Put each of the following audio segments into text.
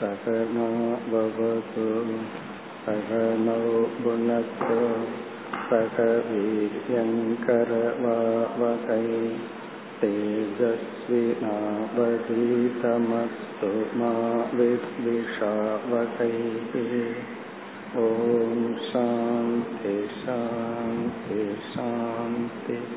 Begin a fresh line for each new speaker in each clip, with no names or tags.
सहना भवतु सहनौ भुनक्तु सह वीर्यङ्करवावकै तेजस्विनावधीतमस्तु मा विद्विषावकैः ॐ शान्ति शान्ति शान्तिः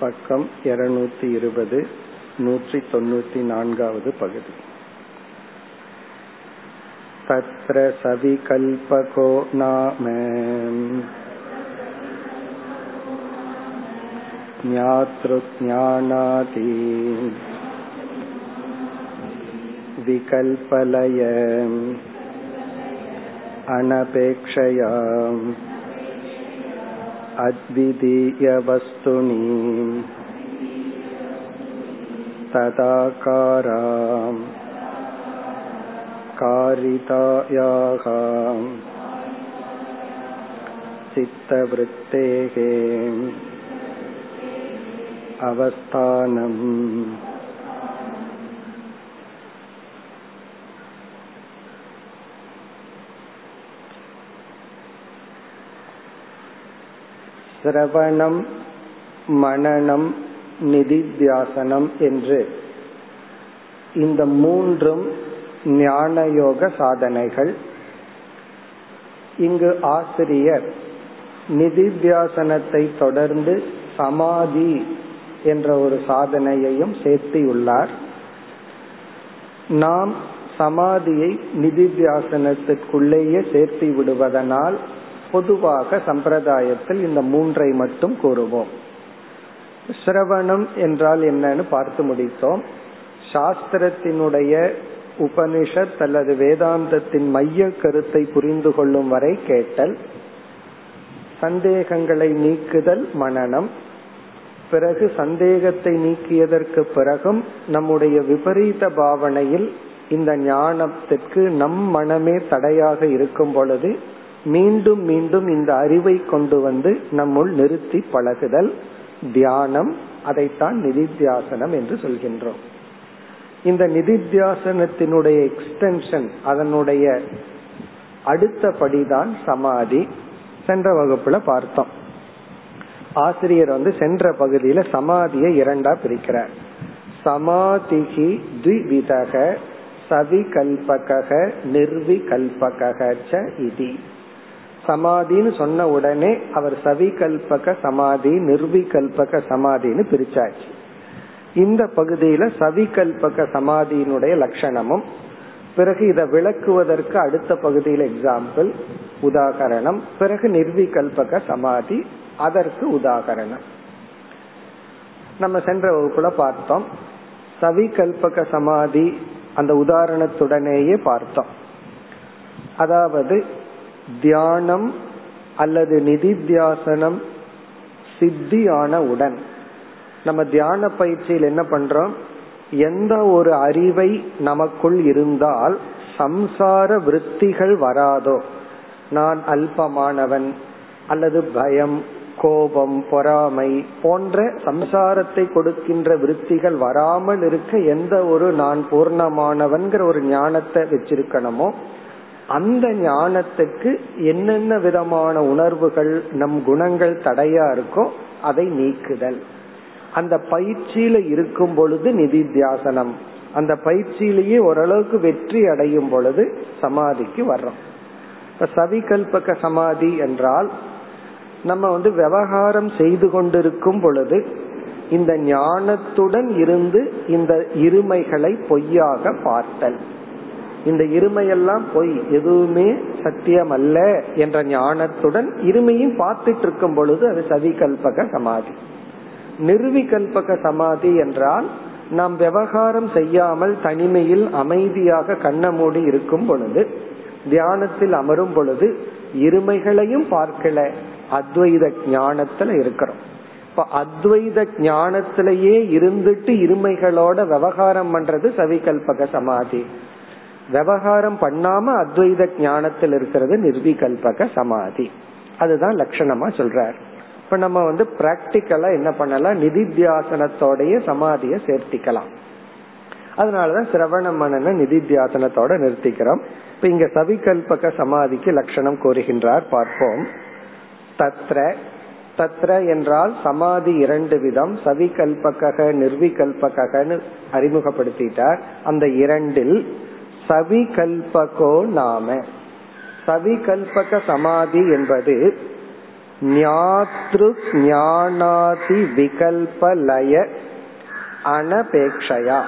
பக்கம் இருநூத்தி இருபது நூற்றி தொண்ணூத்தி நான்காவது பகுதி तत्र सविकल्पको नाम ज्ञातृज्ञानादि विकल्पलय अनपेक्षया अद्वितीयवस्तुनि तदाकारा कारितायाः चित्तवृत्तेः अवस्थानम् சிரவணம் மனநம் நிதித்தியாசனம் என்று. இந்த மூன்றும் ஞானயோக சாதனைகள். இங்கு ஆசிரியர் நிதித்தியாசனத்தை தொடர்ந்து சமாதி என்ற ஒரு சாதனையையும் சேர்த்தியுள்ளார். நாம் சமாதியை நிதித்தியாசனத்திற்குள்ளேயே சேர்த்தி விடுவதனால் பொதுவாக சம்பிரதாயத்தில் இந்த மூன்றை மட்டும் கூறுவோம். சிரவணம் என்றால் என்னன்னு பார்த்து முடித்தோம். சாஸ்திரத்தினுடைய உபனிஷத் அல்லது வேதாந்தத்தின் மைய கருத்தை புரிந்து கொள்ளும் வரை கேட்டல். சந்தேகங்களை நீக்குதல் மனநம். பிறகு சந்தேகத்தை நீக்கியதற்கு பிறகும் நம்முடைய விபரீத பாவனையில் இந்த ஞானத்திற்கு நம் மனமே தடையாக இருக்கும் பொழுது மீண்டும் மீண்டும் இந்த அறிவை கொண்டு வந்து நம்முள் நிறுத்தி பழகுதல் தியானம் அதைத்தான் நிதித்தியாசனம் என்று சொல்கின்றோம். இந்த நிதித்தியாசனத்தினுடைய எக்ஸ்டென்ஷன் அதனுடைய அடுத்த படிதான் சமாதி சென்ற வகுப்புல பார்த்தோம். ஆசிரியர் வந்து சென்ற பகுதியில சமாதியை இரண்டா பிரிக்கிறார். சமாதிகி த்விவிதக சவிகல்பக நிர்விகல்பக இதி. சமாதின்னு சொன்ன உடனே அவர் சவிகல்பக சமாதி நிர்விகல்பக சமாதின்னு பிரிச்சாச்சு. இந்த பகுதியில சவிகல்பக சமாதியினுடைய லட்சணமும் பிறகு இதை விளக்குவதற்கு அடுத்த பகுதியில் எக்ஸாம்பிள் உதாகரணம் பிறகு நிர்விகல்பக சமாதி அதற்கு உதாகரணம். நம்ம சென்ற வகுப்புல பார்த்தோம். சவிகல்பக சமாதி அந்த உதாரணத்துடனேயே பார்த்தோம். அதாவது தியானம் அல்லது நிதித்தியாசனம் சித்தியான உடன். நம்ம தியான பயிற்சியில் என்ன பண்றோம்? எந்த ஒரு அறிவை நமக்குள் இருந்தால் சம்சார விருத்திகள் வராதோ நான் அல்பமானவன் அல்லது பயம் கோபம் பொறாமை போன்ற சம்சாரத்தை கொடுக்கின்ற விருத்திகள் வராமல் இருக்க எந்த ஒரு நான் பூர்ணமானவன்கிற ஒரு ஞானத்தை வச்சிருக்கணுமோ அந்த ஞானத்துக்கு என்னென்ன விதமான உணர்வுகள் நம் குணங்கள் தடையா இருக்கோ அதை நீக்குதல். அந்த பயிற்சியில இருக்கும் பொழுது நிதித்தியாசனம் அந்த பயிற்சியிலேயே ஓரளவுக்கு வெற்றி அடையும் பொழுது சமாதிக்கு வர்றோம். இப்ப சவிகல்பக சமாதி என்றால் நம்ம வந்து விவகாரம் செய்து கொண்டிருக்கும் பொழுது இந்த ஞானத்துடன் இருந்து இந்த இருமைகளை பொய்யாக பார்த்தல். இந்த இருமையெல்லாம் பொய் எதுவுமே சத்தியம் அல்ல என்ற ஞானத்துடன் இருமையும் பார்த்துட்டு இருக்கும் பொழுது அது சவிகல்பக சமாதி. நிர்விகல்பக சமாதி என்றால் நாம் விவகாரம் செய்யாமல் தனிமையில் அமைதியாக கண்ண மூடி இருக்கும் பொழுது தியானத்தில் அமரும் பொழுது இருமைகளையும் பார்க்கல அத்வைத ஞானத்துல இருக்கிறோம். இப்ப அத்வைத ஞானத்திலேயே இருந்துட்டு இருமைகளோட விவகாரம் பண்றது சவிகல்பக சமாதி. விவகாரம் பண்ணாம அத்வைத ஞானத்தில் இருக்கிறது நிர்விகல்பக சமாதி. அதுதான் லட்சணமா சொல்றார். இப்ப நம்ம வந்து பிராக்டிக்கலா என்ன பண்ணலாம்? நிதித்தியாசனத்தோடைய சமாதிய சேர்த்திக்கலாம். அதனாலதான் சிரவண மனன நிதித்தியாசனத்தோட நிறுத்திக்கிறோம். இப்ப இங்க சவிகல்பக சமாதிக்கு லட்சணம் கூறுகின்றார். பார்ப்போம். தத்ர தத்ர என்றால் சமாதி இரண்டு விதம். சவிகல்பக நிர்விகல்பகன்னு அறிமுகப்படுத்திட்டார். அந்த இரண்டில் சவிகல்பகோ நாம. சவிகல்பக சமாதி என்பது ஞாத்ரு ஞானாதி விகல்பலய அனபேக்ஷயா.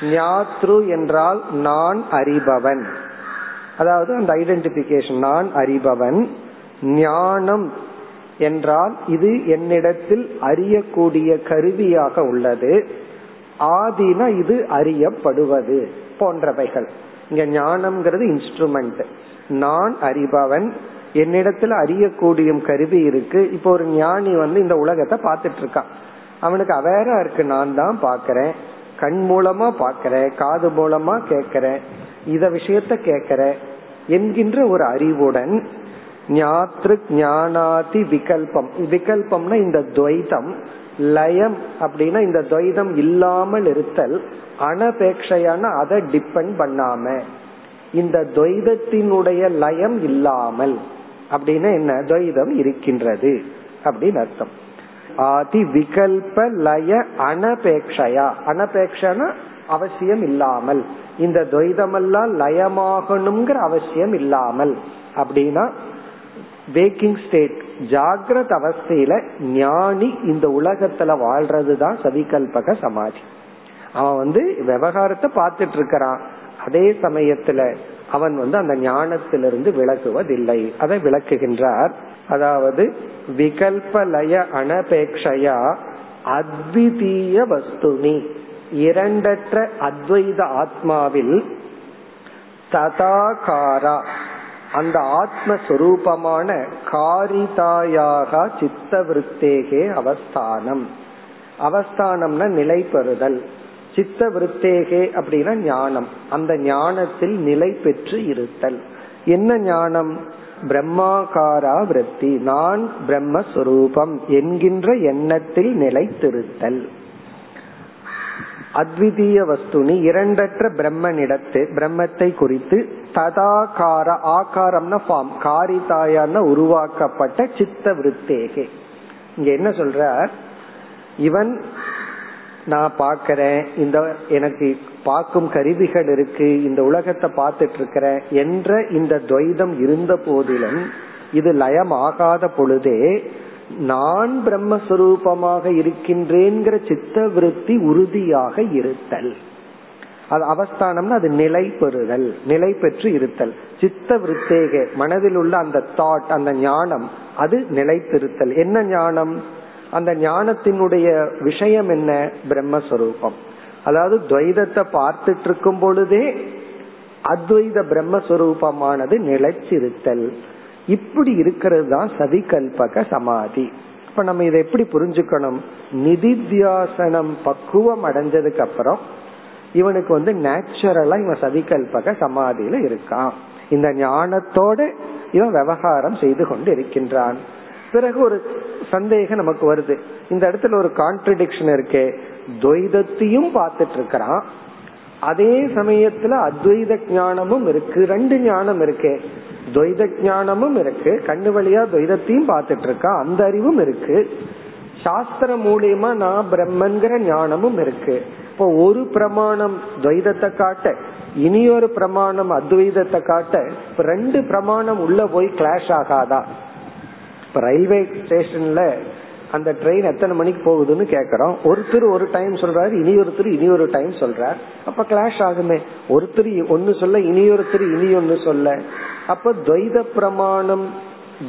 ஞாத்ரு என்றால் நான் அறிபவன். அதாவது அந்த ஐடென்டிபிகேஷன் நான் அறிபவன். ஞானம் என்றால் இது என்னிடத்தில் அறியக்கூடிய கருவியாக உள்ளது. ஆதினா இது அறியப்படுவது. போன்றவைகள். இங்க ஞானம்ங்கிறது இன்ஸ்ட்ருமெண்ட் நான் அறிபவன் என்னிடத்துல அறியக்கூடிய கருவி இருக்கு. இப்போ ஒரு ஞானி வந்து இந்த உலகத்தை பார்த்துட்டு இருக்கான் அவனுக்கு அவேரா இருக்கு நான் தான் பாக்கிறேன் கண் மூலமா பாக்கிறேன் காது மூலமா கேக்கிறேன் இத விஷயத்த கேக்கிறேன் என்கின்ற ஒரு அறிவுடன் ஞாத்ரு ஞானாதி விகல்பம். விகல்பம்னா இந்த துவைதம் லயம் அப்படின்னா இந்த துவைதம் இல்லாமல் இருத்தல் அனபேட்சையான அதை டிபெண்ட் பண்ணாம. இந்த துவைதத்தினுடைய லயம் இல்லாமல் அப்படின்னா என்ன? துவைதம் இருக்கின்றது அப்படின்னு அர்த்தம். ஆதி விகல்ப லய அனபேக்ஷயா அனபேக்ஷனா அவசியம் இல்லாமல். இந்த துவைதமெல்லாம் லயமாகணுங்கிற அவசியம் இல்லாமல். அப்படின்னா வேக்கிங் ஸ்டேட் ஜாகிரத அவஸ்தையில ஞானி இந்த உலகத்துல வாழ்றதுதான் சவிகல்பக சமாதி. அவன் வந்து விவகாரத்தை பார்த்துட்டு இருக்கிறான். அதே சமயத்துல அவன் வந்து அந்த ஞானத்திலிருந்து விலகுவதில்லை. அதை விளக்குகின்றார். அதாவது விகல்பலய அனபேக்ஷையா அத்விதீய வஸ்துனி. இரண்டற்ற அத்வைத ஆத்மாவில் ததாகாரா. அந்த ஆத்மஸ்வரூபமான காரிதாயாக சித்த விருத்தேகே அவஸ்தானம். அவஸ்தானம்னா நிலை பெறுதல் சித்த விருத்தேகே அப்படின்னா ஞானம். அந்த ஞானத்தில் நிலை பெற்று இருத்தல். என்ன ஞானம்? பிரம்மாகாரா விருத்தி. நான் பிரம்மஸ்வரூபம் என்கின்ற எண்ணத்தில் நிலைத்திருத்தல். அத்விதீய வஸ்துனி இரண்டற்ற பிரம்மனிடத்து பிரம்மத்தை குறித்து ததாகார ஆகாரம்னா ஃபார்ம் காரிதாயான உருவாக்கப்பட்ட சித்த விருத்தேகே. இங்க என்ன சொல்ற இவன் நான் பாக்கிறேன் இந்த எனக்கு பார்க்கும் கருவிகள் இருக்கு இந்த உலகத்தை பார்த்துட்டு இருக்கிறேன் என்ற இந்த துவைதம் இருந்த போதிலும் இது லயம் ஆகாத பொழுதே நான் பிரம்மஸ்வரூபமாக இருக்கின்றேங்கிற சித்த விருத்தி உறுதியாக இருத்தல். அது அவஸ்தானம்னா அது நிலை பெறுதல் நிலை பெற்று இருத்தல். சித்த விருத்தேக மனதில் உள்ள அந்த தாட் அந்த ஞானம் அது நிலைத்திருத்தல். என்ன ஞானம்? அந்த ஞானத்தினுடைய விஷயம் என்ன? பிரம்மஸ்வரூபம். அதாவது துவைதத்தை பார்த்துட்டு இருக்கும் பொழுதே அத்வைத பிரம்மஸ்வரூபமானது நிலைச்சிருத்தல் இப்படி இருக்கிறது தான் சதிகல்பக சமாதி. இப்ப நம்ம இதை எப்படி புரிஞ்சுக்கணும்? நிதித்தியாசனம் பக்குவம் அடைஞ்சதுக்கு அப்புறம் இவனுக்கு வந்து நேச்சுரலா இவன் சதிகல்பக சமாதியில இருக்கான். இந்த ஞானத்தோட இவன் விவகாரம் செய்து கொண்டு இருக்கின்றான் பிறகு ஒரு சந்தேகம் நமக்கு வருது. இந்த இடத்துல ஒரு கான்ட்ரடிக்ஷன் இருக்கே. துவைதத்தையும் பார்த்துட்டு இருக்கிறான். அதே சமயத்துல அத்வைத ஞானமும் இருக்கு. ரெண்டு ஞானம் இருக்கு. துவைத ஞானமும் இருக்கு. கண்ணு வழியா துவைதத்தையும் பார்த்துட்டு இருக்கா அந்த அறிவும் இருக்கு. சாஸ்திரம் மூலியமா நான் பிரம்மன்கிற ஞானமும் இருக்கு. இப்போ ஒரு பிரமாணம் துவைதத்தை காட்ட இனி ஒரு பிரமாணம் அத்வைதத்தை காட்ட இப்ப ரெண்டு பிரமாணம் உள்ள போய் கிளாஷ் ஆகாதா? இப்ப ரயில்வே ஸ்டேஷன்ல அந்த ட்ரெயின் எத்தனை மணிக்கு போகுதுன்னு கேக்குறோம். ஒருத்தர் ஒரு டைம் சொல்றாரு இனி ஒருத்தர் இனி ஒரு டைம் சொல்றார். அப்ப கிளாஷ் ஆகுமே. ஒருத்தர் ஒன்னு சொல்ல இனி ஒருத்தர் இனி ஒன்னு சொல்ல. அப்ப துவைத பிரமாணம்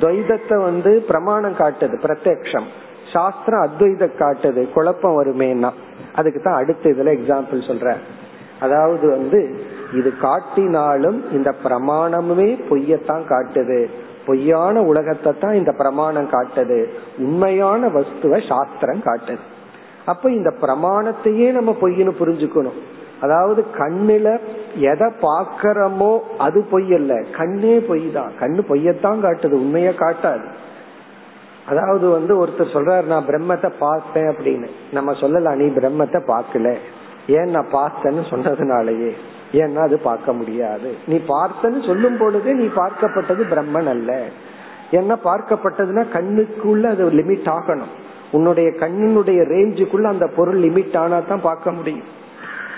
துவைதத்தை வந்து பிரமாணம் காட்டுது பிரத்யக்ஷம். சாஸ்திரம் அத்வைத காட்டுது குழப்பம் வருமேனா அதுக்கு தான் அடுத்த இதுல எக்ஸாம்பிள் சொல்ற அதாவது வந்து இது காட்டினாலும் இந்த பிரமாணமுமே பொய்யத்தான் காட்டுது. பொய்யான உலகத்தை தான் இந்த பிரமாணம் காட்டுது. உண்மையான வஸ்துவ சாஸ்திரம் காட்டுது. அப்ப இந்த பிரமாணத்தையே நம்ம பொய்னு புரிஞ்சுக்கணும். அதாவது கண்ணுல எதை பாக்கிறோமோ அது பொய் அல்ல. கண்ணே பொய் தான் கண்ணு பொய்யத்தான் காட்டுது. உண்மைய காட்டாது. அதாவது வந்து ஒருத்தர் சொல்றாரு நான் பிரம்மத்தை பார்த்தேன் அப்படின்னு. நம்ம சொல்லலாம் நீ பிரம்மத்தை பார்க்கல. ஏன் நான் பார்த்தேன்னு சொன்னதுனாலயே. ஏன்னா அது பார்க்க முடியாது. நீ பார்த்தன்னு சொல்லும் பொழுதே நீ பார்க்கப்பட்டது பிரம்மன் அல்ல. ஏன்னா பார்க்கப்பட்டதுன்னா கண்ணுக்குள்ள அது லிமிட் ஆகணும். உன்னுடைய கண்ணினுடைய ரேஞ்சுக்குள்ள அந்த பொருள் லிமிட் ஆனா தான் பார்க்க முடியும்.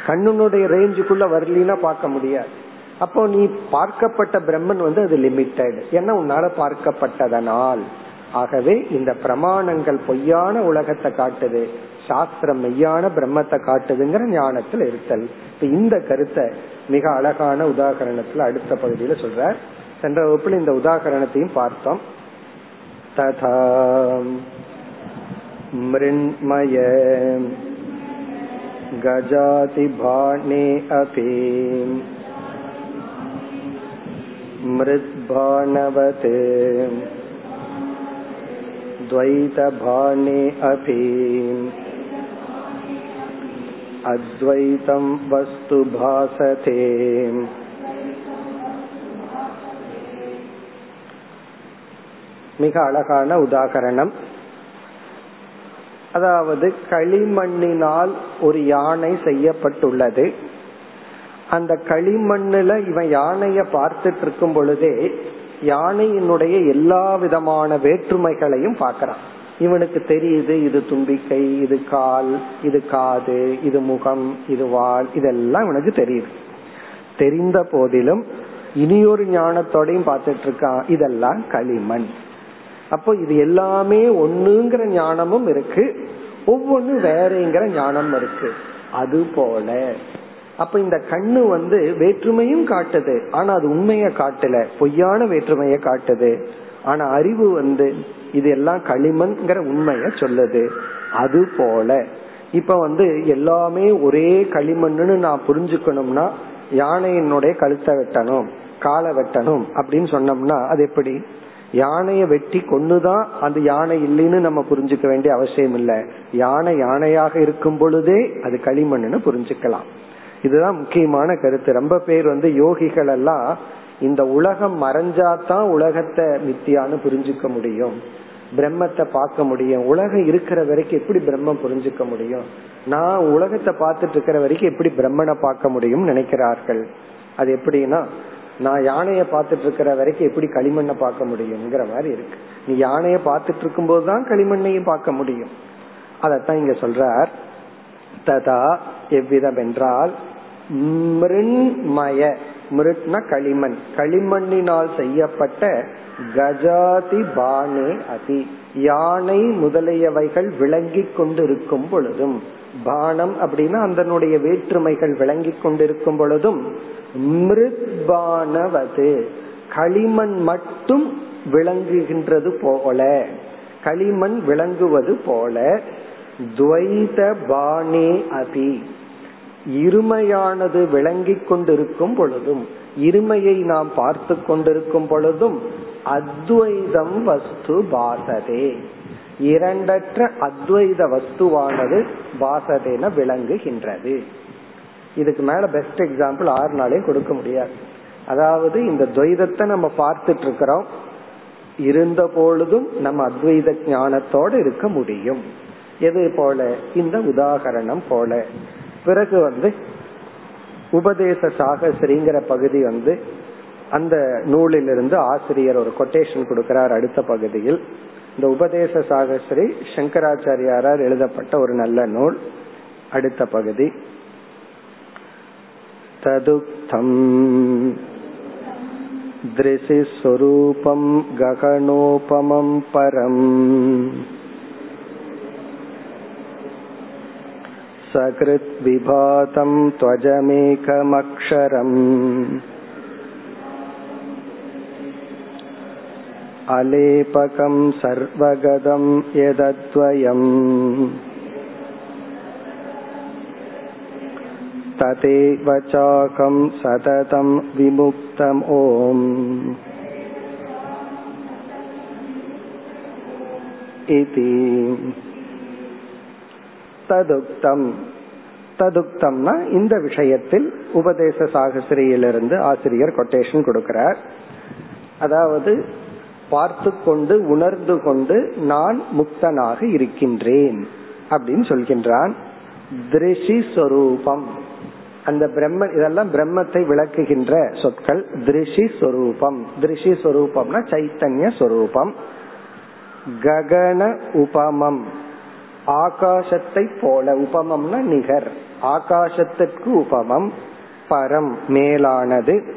கண்ணினுடைய ரேஞ்சுக்குள்ள வரலினா பார்க்க முடியாது. அப்போ நீ பார்க்கப்பட்ட பிரம்மன் வந்து அது லிமிட்டட் ஏன்னா உன்னால பார்க்கப்பட்டதனால். ஆகவே இந்த பிரமாணங்கள் பொய்யான உலகத்தை காட்டுது சாஸ்திரம் மெய்யான பிரம்மத்தை காட்டுதுங்கிற ஞானத்தில் இருத்தல் இந்த கருத்தை மிக அழகான உதாகரணத்துல அடுத்த பகுதியில சொல்ற சென்ற வகுப்புல இந்த உதாகரணத்தையும் பார்த்தோம் ததா மிருண்மய गजातिभाणे अपि मृद्भाणवत् द्वैतभाणे अपि अद्वैतं वस्तु भासते மிக அழகான உதாகரணம் அதாவது களிமண்ணினால் ஒரு யானை செய்யப்பட்டுள்ளது அந்த களிமண்ணுல இவன் யானைய பார்த்துட்டு இருக்கும் பொழுதே யானையினுடைய எல்லா விதமான வேற்றுமைகளையும் பார்க்கறான். இவனுக்கு தெரியுது இது தும்பிக்கை இது கால் இது காது இது முகம் இது வால் இதெல்லாம் இவனுக்கு தெரியுது. தெரிந்த போதிலும் இனியொரு ஞானத்தோடையும் பார்த்துட்டு இருக்கான் இதெல்லாம் களிமண். அப்போ இது எல்லாமே ஒண்ணுங்கிற ஞானமும் இருக்கு ஒவ்வொன்னு வேறங்கிற ஞானம் இருக்கு. அது போல அப்ப இந்த கண்ணு வந்து வேற்றுமையும் காட்டுது. ஆனா அது உண்மைய காட்டல. பொய்யான வேற்றுமைய காட்டுது. ஆனா அறிவு வந்து இது எல்லாம் களிமண்ங்கிற உண்மைய சொல்லுது. அது போல. இப்ப வந்து எல்லாமே ஒரே களிமண்ணுன்னு நான் புரிஞ்சுக்கணும்னா யானையினுடைய கழுத்தை வெட்டணும் காலை வெட்டணும் அப்படின்னு சொன்னோம்னா அது எப்படி? யானைய வெட்டி கொண்டுதான் அந்த யானை இல்லைன்னு நம்ம புரிஞ்சுக்க வேண்டிய அவசியம் இல்லை. யானை யானையாக இருக்கும் பொழுதே அது களிமண்ணுன்னு புரிஞ்சுக்கலாம். இதுதான் முக்கியமான கருத்து. ரொம்ப பேர் வந்து யோகிகள் எல்லாம் இந்த உலகம் மறைஞ்சாதான் உலகத்தை மித்தியான்னு புரிஞ்சுக்க முடியும். பிரம்மத்தை பார்க்க முடியும். உலகம் இருக்கிற வரைக்கும் எப்படி பிரம்மம் புரிஞ்சுக்க முடியும்? நான் உலகத்தை பார்த்துட்டு இருக்கிற வரைக்கும் எப்படி பிரம்மனை பார்க்க முடியும் நினைக்கிறார்கள். அது எப்படின்னா நான் யானைய பார்த்துட்டு இருக்கிற வரைக்கும் எப்படி களிமண்ணை பார்க்க முடியுங்கிற மாதிரி இருக்கு. நீ யானைய பார்த்துட்டு இருக்கும் போதுதான் களிமண்ணையும் பார்க்க முடியும். அதத்தான் இங்க சொல்றார். ததா எவ்விதம் என்றால் மிருண்மய மிருட்னா களிமண். களிமண்ணினால் செய்யப்பட்ட கஜாதி பானே அதி. யானை முதலியவைகள் விளங்கி கொண்டிருக்கும் பொழுதும் பானம் அப்படின்னா அதனுடைய வேற்றுமைகள் விளங்கி கொண்டிருக்கும் பொழுதும் மிருத்பானவது. களிமண் மட்டும் விளங்குகின்றது போல. களிமண் விளங்குவது போல துவைத பானே அதி. இருமையானது விளங்கிக் கொண்டிருக்கும் பொழுதும் இருமையை நாம் பார்த்து கொண்டிருக்கும் பொழுதும் அத்வைதம் வஸ்து பாசதே. இரண்டற்ற அத்வைத வஸ்துவானது பாசதேன விளங்குகின்றது. இதுக்கு மேல பெஸ்ட் எக்ஸாம்பிள் ஆறு நாளையும் கொடுக்க முடியாது. அதாவது இந்த துவைதத்தை நம்ம பார்த்துட்டு இருக்கிறோம் இருந்த பொழுதும் நம்ம அத்வைத ஞானத்தோடு இருக்க முடியும். எது போல? இந்த உதாகரணம் போல. பிறகு வந்து உபதேச சாகசிரிங்கிற பகுதி வந்து அந்த நூலிலிருந்து ஆசிரியர் ஒரு கொட்டேஷன் கொடுக்கிறார் அடுத்த பகுதியில் இந்த உபதேச சாகசிரி சங்கராச்சாரியாரால் எழுதப்பட்ட ஒரு நல்ல நூல் அடுத்த பகுதி तदुक्तम् दृशिस्वरूपं गगनोपमं परम् सकृद्विभातं त्वजमेकमक्षरम् अलेपकं सर्वगतं यदद्वयम् तदेव चाकं सततं विमुक्तम् ओम् इति ததுக்தம். ததுக்தம்னா இந்த விஷயத்தில் உபதேச சாகசிரியிலிருந்து ஆசிரியர் கொட்டேஷன் கொடுக்கிறார். அதாவது பார்த்து கொண்டு உணர்ந்து கொண்டு நான் முக்தனாக இருக்கின்றேன் அப்படின்னு சொல்கின்றான். திருஷி சொரூபம். அந்த பிரம்ம இதெல்லாம் பிரம்மத்தை விளக்குகின்ற சொற்கள். திருஷி சொரூபம். திருஷி சொரூபம்னா சைத்தன்ய சொரூபம். ககன உபமம். ஆகாசத்தை போல உபமம்னா நிகர். ஆகாசத்திற்கு உபமம். பரம் மேலானது.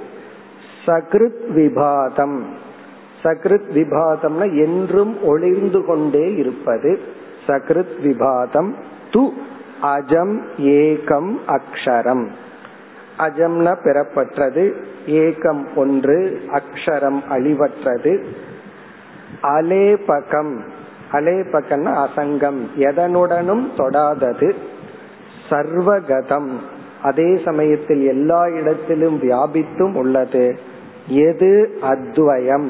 சகிருத் விபாதம். சகிருத் விபாதம்னா என்றும் ஒளிர்ந்து கொண்டே இருப்பது. சகிருத் விபாதம். து அஜம் ஏகம் அக்ஷரம். அஜம்னா பெறப்பட்டது ஏகம் ஒன்று அக்ஷரம் அழிவற்றது. அலேபகம். அலேபகன்னா அசங்கம். எதனுடனும் தொடாதது. சர்வகதம். அதே சமயத்தில் எல்லா இடத்திலும் வியாபித்தும் உள்ளது. எது அத்வயம்?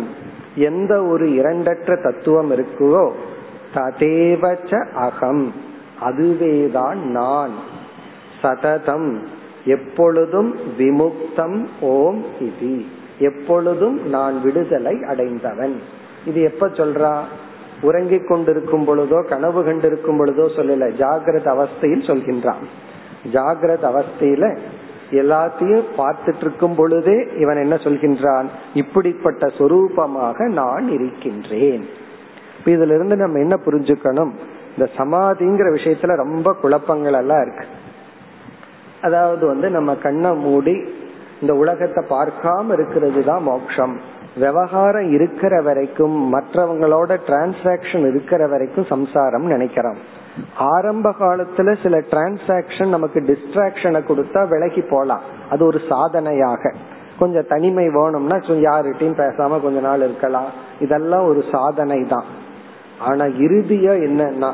எந்த ஒரு இரண்டற்ற தத்துவம் இருக்குவோ ததேவச்ச அகம். அதுவேதான் நான். சததம். எப்பொழுதும் விமுக்தம் ஓம் இது. எப்பொழுதும் நான் விடுதலை அடைந்தவன். இது எப்ப சொல்றா? உறங்கிக் கொண்டிருக்கும் பொழுதோ கனவு கண்டிருக்கும் பொழுதோ சொல்லல. ஜாகிரத அவஸ்தையில் சொல்கின்றான். ஜாகிரத அவஸ்தையில எல்லாத்தையும் பார்த்துட்டு இருக்கும் பொழுதே இவன் என்ன சொல்கின்றான்? இப்படிப்பட்ட சொரூபமாக நான் இருக்கின்றேன். இதுல இருந்து நம்ம என்ன புரிஞ்சுக்கணும்? இந்த சமாதிங்கிற விஷயத்துல ரொம்ப குழப்பங்கள் எல்லாம் இருக்கு. அதாவது வந்து நம்ம கண்ணை மூடி இந்த உலகத்தை பார்க்காம இருக்கிறது தான் மோட்சம் விவகாரம் இருக்கிற வரைக்கும் மற்றவங்களோட டிரான்சாக்சன் இருக்கிற வரைக்கும் சம்சாரம் நினைக்கிறோம். ஆரம்ப காலத்துல சில டிரான்சாக்சன் நமக்கு டிஸ்ட்ராக்ஷனை கொடுத்தா விலகி போலாம். அது ஒரு சாதனையாக. கொஞ்சம் தனிமை வேணும்னா யார்கிட்டையும் பேசாம கொஞ்ச நாள் இருக்கலாம். இதெல்லாம் ஒரு சாதனை தான் ஆனா இறுதியா என்னன்னா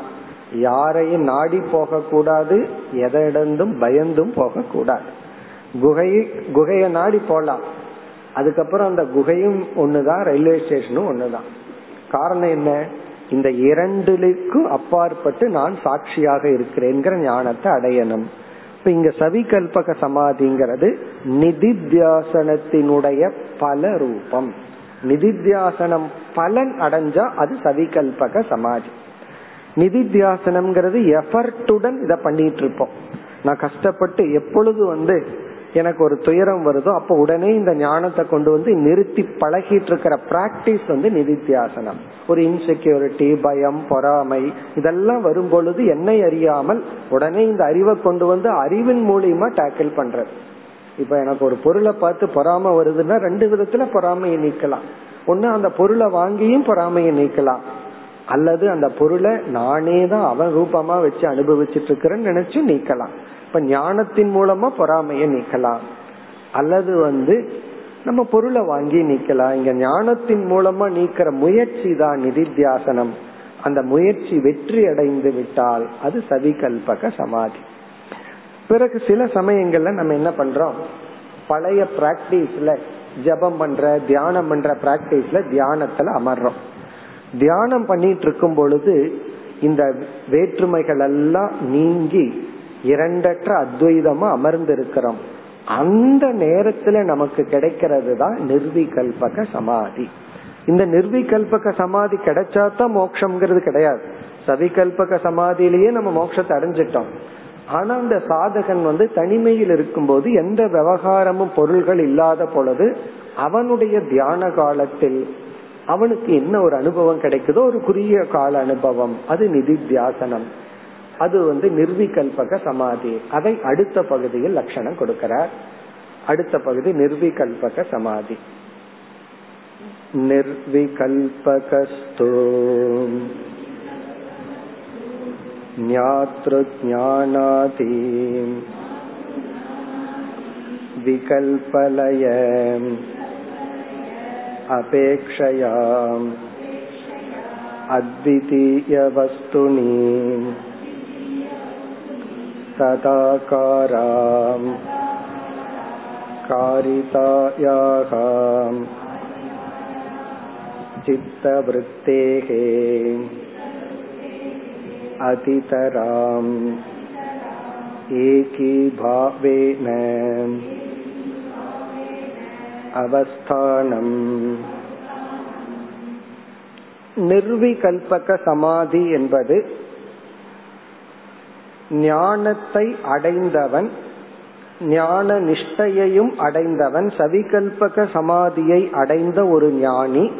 யாரையும் நாடி போக கூடாது எதிடந்தும் பயந்தும் போக கூடாது குகையை குகைய நாடி போலாம். அதுக்கப்புறம் அந்த குகையும் ஒண்ணுதான் ரயில்வே ஸ்டேஷனும் ஒண்ணுதான். காரணம் என்ன? இந்த இரண்டுக்கும் அப்பாற்பட்டு நான் சாட்சியாக இருக்கிறேங்கிற ஞானத்தை அடையணும். இப்ப இங்க சவிகல்பக சமாதிங்கிறது நிதித்தியாசனத்தினுடைய பல ரூபம். நிதித்தியாசனம் பலன் அடைஞ்சா அது சவிகல்பக சமாதி. நிதித்தியாசனம்ங்கிறது எஃபர்ட்டுடன் இதை பண்ணிட்டு இருப்போம். நான் கஷ்டப்பட்டு எப்பொழுது வந்து எனக்கு ஒரு துயரம் வருதோ அப்ப உடனே இந்த ஞானத்தை கொண்டு வந்து நிறுத்தி பழகிட்டு இருக்கிற பிராக்டிஸ் வந்து நிதித்தியாசனம். ஒரு இன்செக்யூரிட்டி பயம் பொறாமை இதெல்லாம் வரும் பொழுது என்னை அறியாமல் உடனே இந்த அறிவை கொண்டு வந்து அறிவின் மூலியமா டேக்கிள் பண்றது. இப்ப எனக்கு ஒரு பொருளை பார்த்து பொறாம வருதுன்னா ரெண்டு விதத்துல பொறாமையை நீக்கலாம். ஒண்ணு அந்த பொருளை வாங்கியும் பொறாமையை நீக்கலாம். அல்லது அந்த பொருளை நானே தான் அவன் ரூபமா வச்சு அனுபவிச்சுட்டு இருக்கிறேன்னு நினைச்சு நீக்கலாம். இப்ப ஞானத்தின் மூலமா பொறாமைய நீக்கலாம். அல்லது வந்து நம்ம பொருளை வாங்கி நீக்கலாம். இங்க ஞானத்தின் மூலமா நீக்கிற முயற்சி தான் நிதித்தியாசனம். அந்த முயற்சி வெற்றி அடைந்து விட்டால் அது சதிகல்பக சமாதி. பிறகு சில சமயங்கள்ல நம்ம என்ன பண்றோம்? பழைய பிராக்டிஸ்ல ஜபம் பண்ற தியானம் பண்ற பிராக்டிஸ்ல தியானத்துல அமர்றோம். தியானம் பண்ணிட்டு இருக்கும் பொழுது இந்த வேற்றுமைகள் எல்லாம் நீங்கி இரண்டற்ற அத்வைதமா அமர்ந்து இருக்கிறோம் அந்த நேரத்துல நமக்கு கிடைக்கிறது தான் நிர்விகல்பக சமாதி. இந்த நிர்விகல்பக சமாதி கிடைச்சாதான் மோட்சம்ங்கிறது கிடையாது. சவிகல்பக சமாதியிலேயே நம்ம மோட்சத்தை அடைஞ்சிட்டோம். ஆனா அந்த சாதகன் வந்து தனிமையில் இருக்கும்போது எந்த விவகாரமும் பொருள்கள் இல்லாத பொழுது அவனுடைய தியான காலத்தில் அவனுக்கு என்ன ஒரு அனுபவம் கிடைக்குதோ ஒரு குறுகிய கால அனுபவம். அது நிதி தியாசனம் அது வந்து நிர்விகல்பக சமாதி அதை அடுத்த பகுதியில் லட்சணம் கொடுக்கிறார் அடுத்த பகுதி நிர்விகல்பக சமாதி நிர்விகல்பகஸ்தோ ज्ञातृज्ञानाति विकल्पलय अपेक्षया अद्वितीयवस्तुनि तदाकाराम् कारितायाः चित्तवृत्तेः अतितराम् एकीभावेन அவஸ்தானம் நிர்விகல்பக சமாதி என்பது ஞானத்தை அடைந்தவன் ஞான நிஷ்டையையும் அடைந்தவன் சவிகல்பக சமாதியை அடைந்த ஒரு ஞானி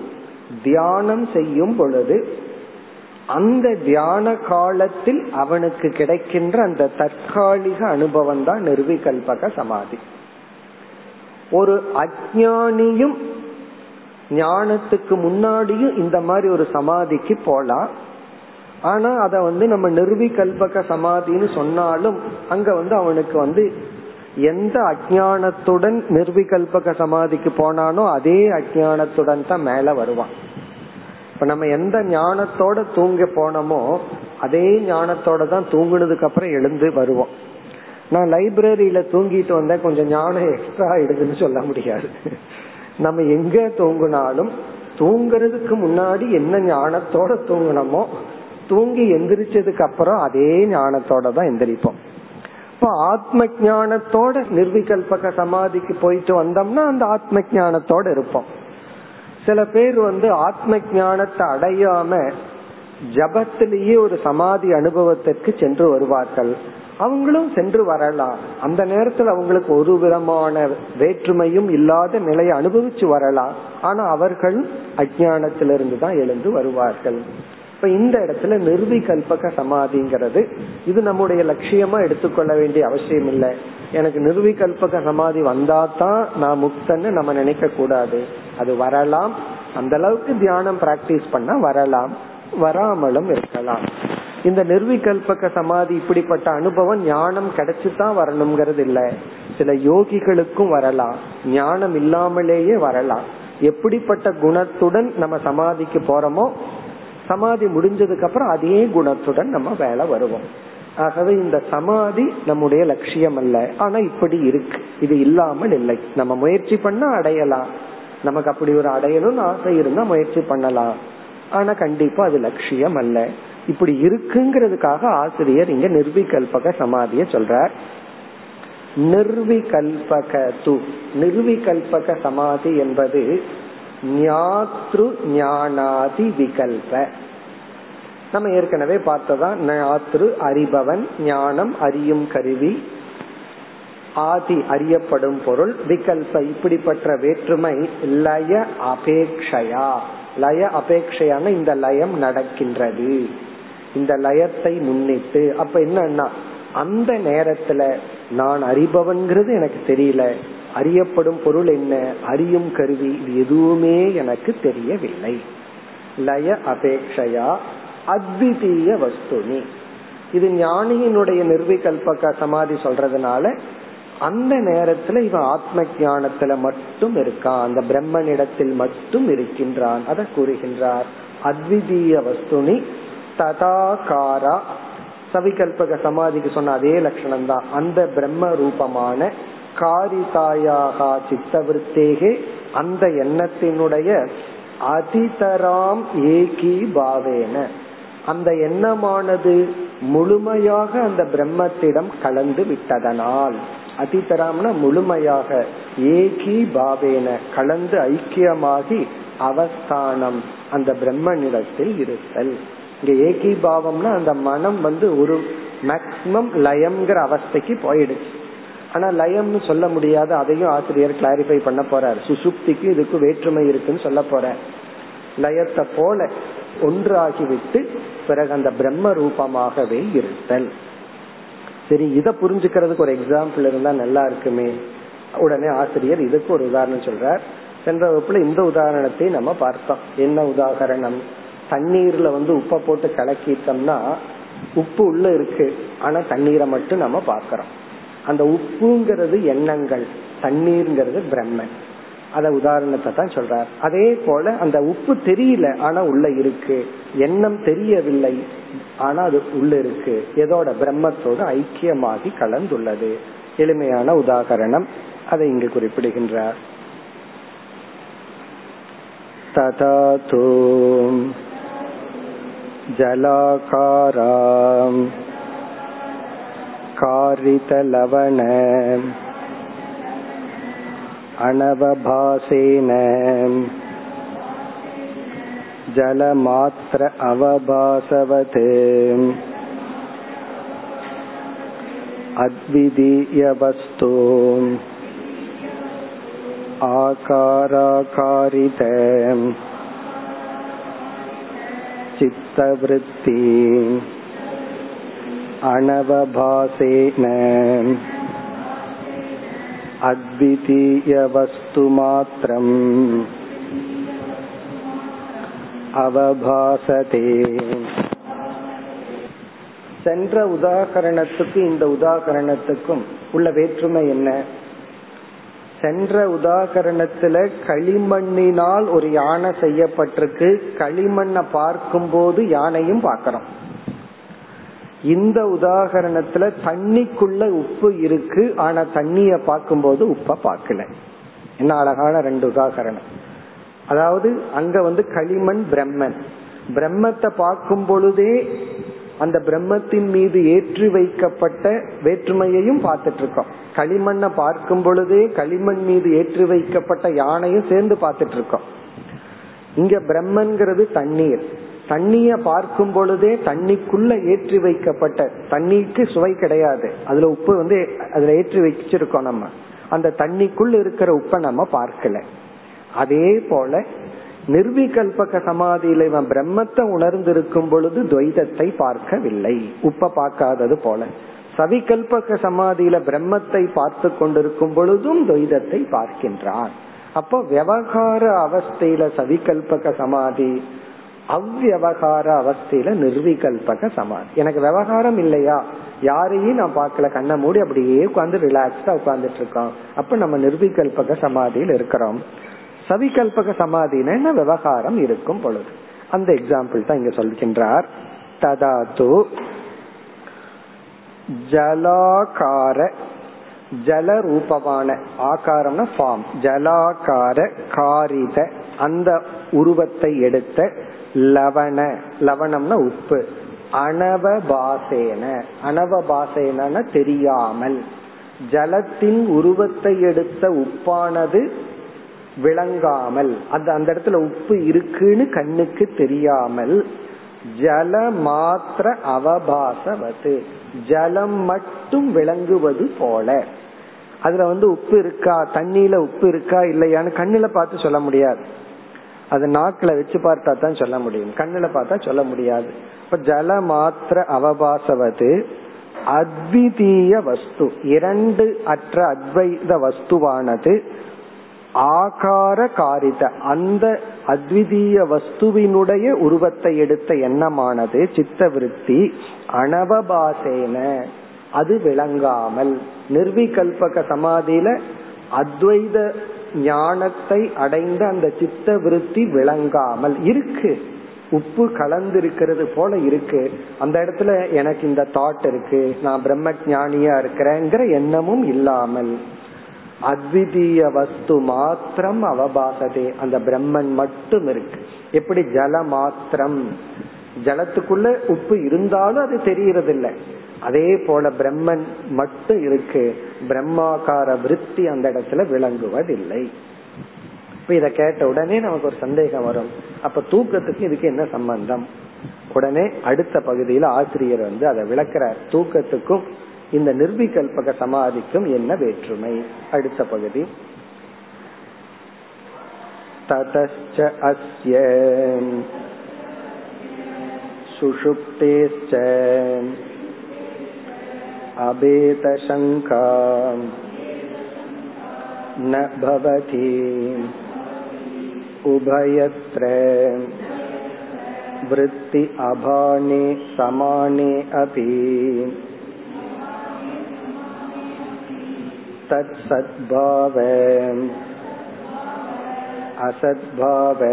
தியானம் செய்யும் பொழுது அந்த தியான காலத்தில் அவனுக்கு கிடைக்கின்ற அந்த தற்காலிக அனுபவம் தான் நிர்விகல்பக சமாதி. ஒரு அஜானியும் ஞானத்துக்கு முன்னாடியும் இந்த மாதிரி ஒரு சமாதிக்கு போலாம். ஆனா அத வந்து நம்ம நிர்விகல்பக சமாதின்னு சொன்னாலும் அங்க வந்து அவனுக்கு வந்து எந்த அஜானத்துடன் நிர்விகல்பக சமாதிக்கு போனானோ அதே அஜானத்துடன் தான் மேல வருவான். இப்ப நம்ம எந்த ஞானத்தோட தூங்க போனோமோ அதே ஞானத்தோட தான் தூங்குனதுக்கு அப்புறம் எழுந்து வருவோம். நான் லைப்ரரியில தூங்கிட்டு வந்தேன் கொஞ்சம் ஞானம் எக்ஸ்ட்ரா ஆயிடுதுன்னு சொல்ல முடியாது. நம்ம எங்க தூங்கினாலும் தூங்குறதுக்கு முன்னாடி என்ன ஞானத்தோட தூங்கினோமோ தூங்கி எந்திரிச்சதுக்கு அப்புறம் அதே ஞானத்தோட தான் எந்திரிப்போம். இப்போ ஆத்ம ஞானத்தோட நிர்விகல்பக சமாதிக்கு போயிட்டு வந்தோம்னா அந்த ஆத்ம ஞானத்தோட இருப்போம். சில பேர் வந்து ஆத்ம ஞானத்தை அடையாம ஜபத்திலேயே ஒரு சமாதி அனுபவத்திற்கு சென்று வருவார்கள். அவங்களும் சென்று வரலாம். அந்த நேரத்தில் அவங்களுக்கு ஒரு விதமான வேற்றுமையும் இல்லாத நிலையை அனுபவிச்சு வரலாம். ஆனா அவர்கள் அஜானத்திலிருந்து தான் எழுந்து வருவார்கள். இப்ப இந்த இடத்துல நிர்விகல்பக சமாதிங்கிறது. இது நம்முடைய லட்சியமா எடுத்துக்கொள்ள வேண்டிய அவசியம் இல்லை. எனக்கு நிர்விகல்பக சமாதி வந்தா தான் நான் முக்தன்னு நம்ம நினைக்க கூடாது. அது வரலாம். அந்த அளவுக்கு தியானம் பிராக்டிஸ் பண்ணா வரலாம். வராமலும் இருக்கலாம். இந்த நிர்விகல்பக சமாதி இப்படிப்பட்ட அனுபவம் ஞானம் கிடைச்சுதான் வரணுங்கிறது இல்ல. சில யோகிகளுக்கும் வரலாம். ஞானம் இல்லாமலேயே வரலாம். எப்படிப்பட்ட குணத்துடன் நம்ம சமாதிக்கு போறோமோ சமாதி முடிஞ்சதுக்கு அப்புறம் அதே குணத்துடன் நம்ம வேலை வருவோம். ஆகவே இந்த சமாதி நம்முடைய லட்சியம் அல்ல. ஆனா இப்படி இருக்கு. இது இல்லாமல் இல்லை. நம்ம முயற்சி பண்ணா அடையலாம். நமக்கு அப்படி ஒரு அடையணும்னு ஆசை இருந்தா முயற்சி பண்ணலாம். ஆனா கண்டிப்பா அது லட்சியம் அல்ல. இப்படி இருக்குங்கிறதுக்காக ஆசிரியர் இங்க நிர்விகல்பக சமாதிய சொல்றார். நிர்விகல்பக து நிர்விகல்பக சமாதி என்பது ஞாத்ரு ஞானாதி விகல்ப நம்ம ஏற்கனவே பார்த்ததான் ஞாத்ரு அறிபவன் ஞானம் அறியும் கருவி ஆதி அறியப்படும் பொருள் விகல்ப இப்படிப்பட்ட வேற்றுமை லய அபேக்ஷயா. லய அபேக்ஷையான இந்த லயம் நடக்கின்றது. இந்த லயத்தை முன்னிட்டு அப்ப என்னன்னா அந்த நேரத்துல நான் அறிபவன்கிறது எனக்கு தெரியல. அறியப்படும் பொருள் என்ன? அறியும் கருவி. இது எதுவுமே எனக்கு தெரியவில்லை. லய அபேக்ஷையா அத்விதீய வஸ்துனி. இது ஞானியினுடைய நிர்விகல்பக சமாதி சொல்றதுனால அந்த நேரத்துல இவன் ஆத்ம ஞானத்துல மட்டும் இருக்கான். அந்த பிரம்மனிடத்தில் மட்டும் இருக்கின்றான். அதை கூறுகின்றார். அத்விதீய வஸ்துனி ததாகாரா. சவிகல்பக சமாதிக்கு சொன்ன அதே லட்சணம் தான் அந்த பிரம்ம ரூபமான காரிதாயாக சித்தவிருத்தேகே அந்த எண்ணத்தினுடைய அதிதராம் ஏகி பாவேன. அந்த எண்ணமானது முழுமையாக அந்த பிரம்மத்திடம் கலந்து விட்டதனால் அதிதராம்னா முழுமையாக ஏகி பாவேன கலந்து ஐக்கியமாகி அவஸ்தானம் அந்த பிரம்மனிடத்தில் இருத்தல். இங்க ஏகி பாவம்னா அந்த மனம் வந்து ஒரு மேக்சிமம் லயம்ங்கிற அவஸ்தைக்கு போயிடுச்சு. ஆனா லயம்னு சொல்ல முடியாத அதையும் ஆசிரியர் கிளாரிஃபை பண்ண போறார். சுசுப்திக்கு இதுக்கு வேற்றுமை இருக்குன்னு சொல்ல போற லயத்தை போல ஒன்றாகிவிட்டு பிறகு அந்த பிரம்ம ரூபமாகவே இருத்தல். சரி இத புரிஞ்சுக்கிறதுக்கு ஒரு எக்ஸாம்பிள் இருந்தா நல்லா இருக்குமே. உடனே ஆசிரியர் இதுக்கு ஒரு உதாரணம் சொல்றார். சென்ற வகுப்புல இந்த உதாரணத்தை நம்ம பார்த்தோம். என்ன உதாரணம்? தண்ணீர்ல வந்து உப்பை போட்டு கலக்கிட்டோம்னா உப்பு உள்ள இருக்கு. ஆனா தண்ணீரை மட்டும் நம்ம பாக்கிறோம் அந்த உப்புங்கிறது எண்ணங்கள் தண்ணீர்ங்கிறது பிரம்மன் அத உதாரணத்தை தான் சொல்றார் அதே போல அந்த உப்பு தெரியல ஆனா உள்ள இருக்கு எண்ணம் தெரியவில்லை ஆனா அது உள்ள இருக்கு எதோட பிரம்மத்தோடு ஐக்கியமாகி கலந்துள்ளது எளிமையான உதாகரணம் அதை இங்கு குறிப்பிடுகின்றார் तथा तु जलाकाराम् कारितलवण अनवभासेन जलमात्र अवभासवत् अद्वितीयवस्तु आकाराकारित चित्तवृत्ति अनवभासेन अद्वितीयवस्तुमात्रम् அவபாசதே சென்ற உதாகரணத்துக்கு இந்த உதாகரணத்துக்கும் உள்ள வேற்றுமை என்ன சென்ற உதாகரணத்துல களிமண்ணினால் ஒரு யானை செய்யப்பட்டிருக்கு களிமண்ணை பார்க்கும் போது யானையும் பார்க்கிறோம் இந்த உதாகரணத்துல தண்ணிக்குள்ள உப்பு இருக்கு ஆனா தண்ணிய பார்க்கும்போது உப்ப பார்க்கல. என்ன அழகான ரெண்டு உதாகரணம். அதாவது அங்க வந்து களிமண் பிரம்மன். பிரம்மத்தை பார்க்கும் பொழுதே அந்த பிரம்மத்தின் மீது ஏற்றி வைக்கப்பட்ட வேற்றுமையையும் பார்த்துட்டு இருக்கோம். களிமண்ணை பார்க்கும் பொழுதே களிமண் மீது ஏற்றி வைக்கப்பட்ட யானையும் சேர்ந்து பார்த்துட்டு இருக்கோம். இங்க பிரம்மன்கிறது தண்ணீர். தண்ணிய பார்க்கும் பொழுதே தண்ணிக்குள்ள ஏற்றி வைக்கப்பட்ட தண்ணிக்கு சுவை கிடையாது. அதுல உப்பு வந்து அதுல ஏற்றி வச்சிருக்கோம் நம்ம. அந்த தண்ணிக்குள்ள இருக்கிற உப்பை நம்ம பார்க்கல. அதே போல நிர்விகல்பக சமாதியில இவன் பிரம்மத்தை உணர்ந்து இருக்கும் பொழுது துவைதத்தை பார்க்கவில்லை. உப்ப பார்க்காதது போல. சவிகல்பக சமாதியில பிரம்மத்தை பார்த்து கொண்டிருக்கும் பொழுதும் துவைதத்தை பார்க்கின்றான். அப்போ விவகார அவஸ்தையில சவிகல்பக சமாதி அவ்வகார அவஸ்தையில நிர்விகல்பக சமாதி. எனக்கு விவகாரம் இல்லையா? யாரையும் நான் பார்க்கல. கண்ணை மூடி அப்படியே உட்காந்து ரிலாக்ஸ்டா உட்கார்ந்துட்டு இருக்கோம். அப்ப நம்ம நிர்விகல்பக சமாதியில் இருக்கிறோம். சவிகல்பக சமாதின விவகாரம் இருக்கும் பொழுது. அந்த எக்ஸாம்பிள் தான் இங்க சொல்கின்றார். ததாத்து ஜலாகார ஜல ரூபமான ஆகாரம்னா ஃபார்ம் ஜலாகார காரித அந்த உருவத்தை எடுத்த லவண லவணம்னா உப்பு. அனவபாசேன. அனவபாசேன தெரியாமல். ஜலத்தின் உருவத்தை எடுத்த உப்பானது விளங்காமல். அந்த அந்த இடத்துல உப்பு இருக்குன்னு கண்ணுக்கு தெரியாமல் ஜல மாத்திர அவபாசவது. ஜலம் மட்டும் விளங்குவது போல. அதுல வந்து உப்பு இருக்கா? தண்ணியில உப்பு இருக்கா? இல்லையான்னு கண்ணுல பார்த்து சொல்ல முடியாது. அது நாக்குல வச்சு பார்த்தா தான் சொல்ல முடியும். கண்ணுல பார்த்தா சொல்ல முடியாது. இப்ப ஜல மாத்திர அவபாசவது அத்விதீய வஸ்து. இரண்டு அற்ற அத்வைத வஸ்துவானது ஆகார காரித. அந்த அத்விதீய வஸ்துவினுடைய உருவத்தை எடுத்த எண்ணமானது சித்த விருத்தி அனவபாசேன. அது விளங்காமல். நிர்விகல்பக சமாதியில அத்வைத ஞானத்தை அடைந்த அந்த சித்த விருத்தி விளங்காமல் இருக்கு. உப்பு கலந்து இருக்கிறது போல இருக்கு. அந்த இடத்துல எனக்கு இந்த தாட் இருக்கு. நான் பிரம்ம ஞானியா இருக்கிறேங்கிற எண்ணமும் இல்லாமல். அத்விதீய வஸ்து மாத்திரம் அவபாசதே. அந்த பிரம்மன் மட்டும் இருக்கு. எப்படி? ஜல மாத்திரம் ஜலத்துக்குள்ள உப்பு இருந்தாலும் அது தெரியறதில்லை. அதே போல பிரம்மன் மட்டும் இருக்கு. பிரம்மாக்கார விருத்தி அந்த இடத்துல விளங்குவதில்லை. இத கேட்ட உடனே நமக்கு ஒரு சந்தேகம் வரும். அப்ப தூக்கத்துக்கு இதுக்கு என்ன சம்பந்தம்? உடனே அடுத்த பகுதியில் ஆசிரியர் வந்து அதை விளக்கிறார். தூக்கத்துக்கும் இந்த நிர்விகல்பக சமாதிக்கும் என்ன வேற்றுமை? அடுத்த பகுதி. ததச்ச अस्य सुषुप्तेश्च अभेदशङ्का न भवति उभयत्र वृत्ति अभाने समाने अपि तत्सद्भाव असद्भाव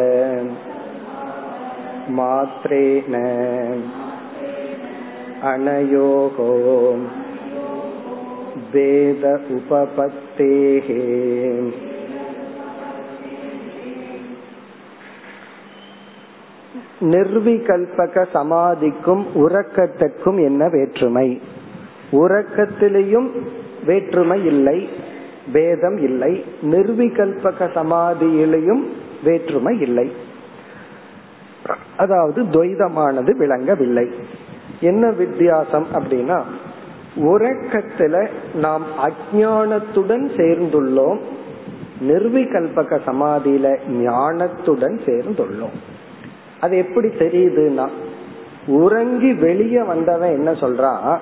मात्रेण अनयोः वेद उपपत्तेः நிர்விகல்பக சமாதிக்கும் உறக்கத்திற்கும் என்ன வேற்றுமை உறக்கத்திலேயும் வேற்றுமை இல்லை பேதம் இல்லை நிர்விகல்பக சமாதியிலையும் வேற்றுமை இல்லை அதாவது துவைதமானது விளங்கவில்லை என்ன வித்தியாசம் அப்படின்னா உறக்கத்துல நாம் அஜானத்துடன் சேர்ந்துள்ளோம் நிர்விகல்பக சமாதியில ஞானத்துடன் சேர்ந்துள்ளோம். அது எப்படி தெரியுதுன்னா உறங்கி வெளியே வந்தவன் என்ன சொல்றான்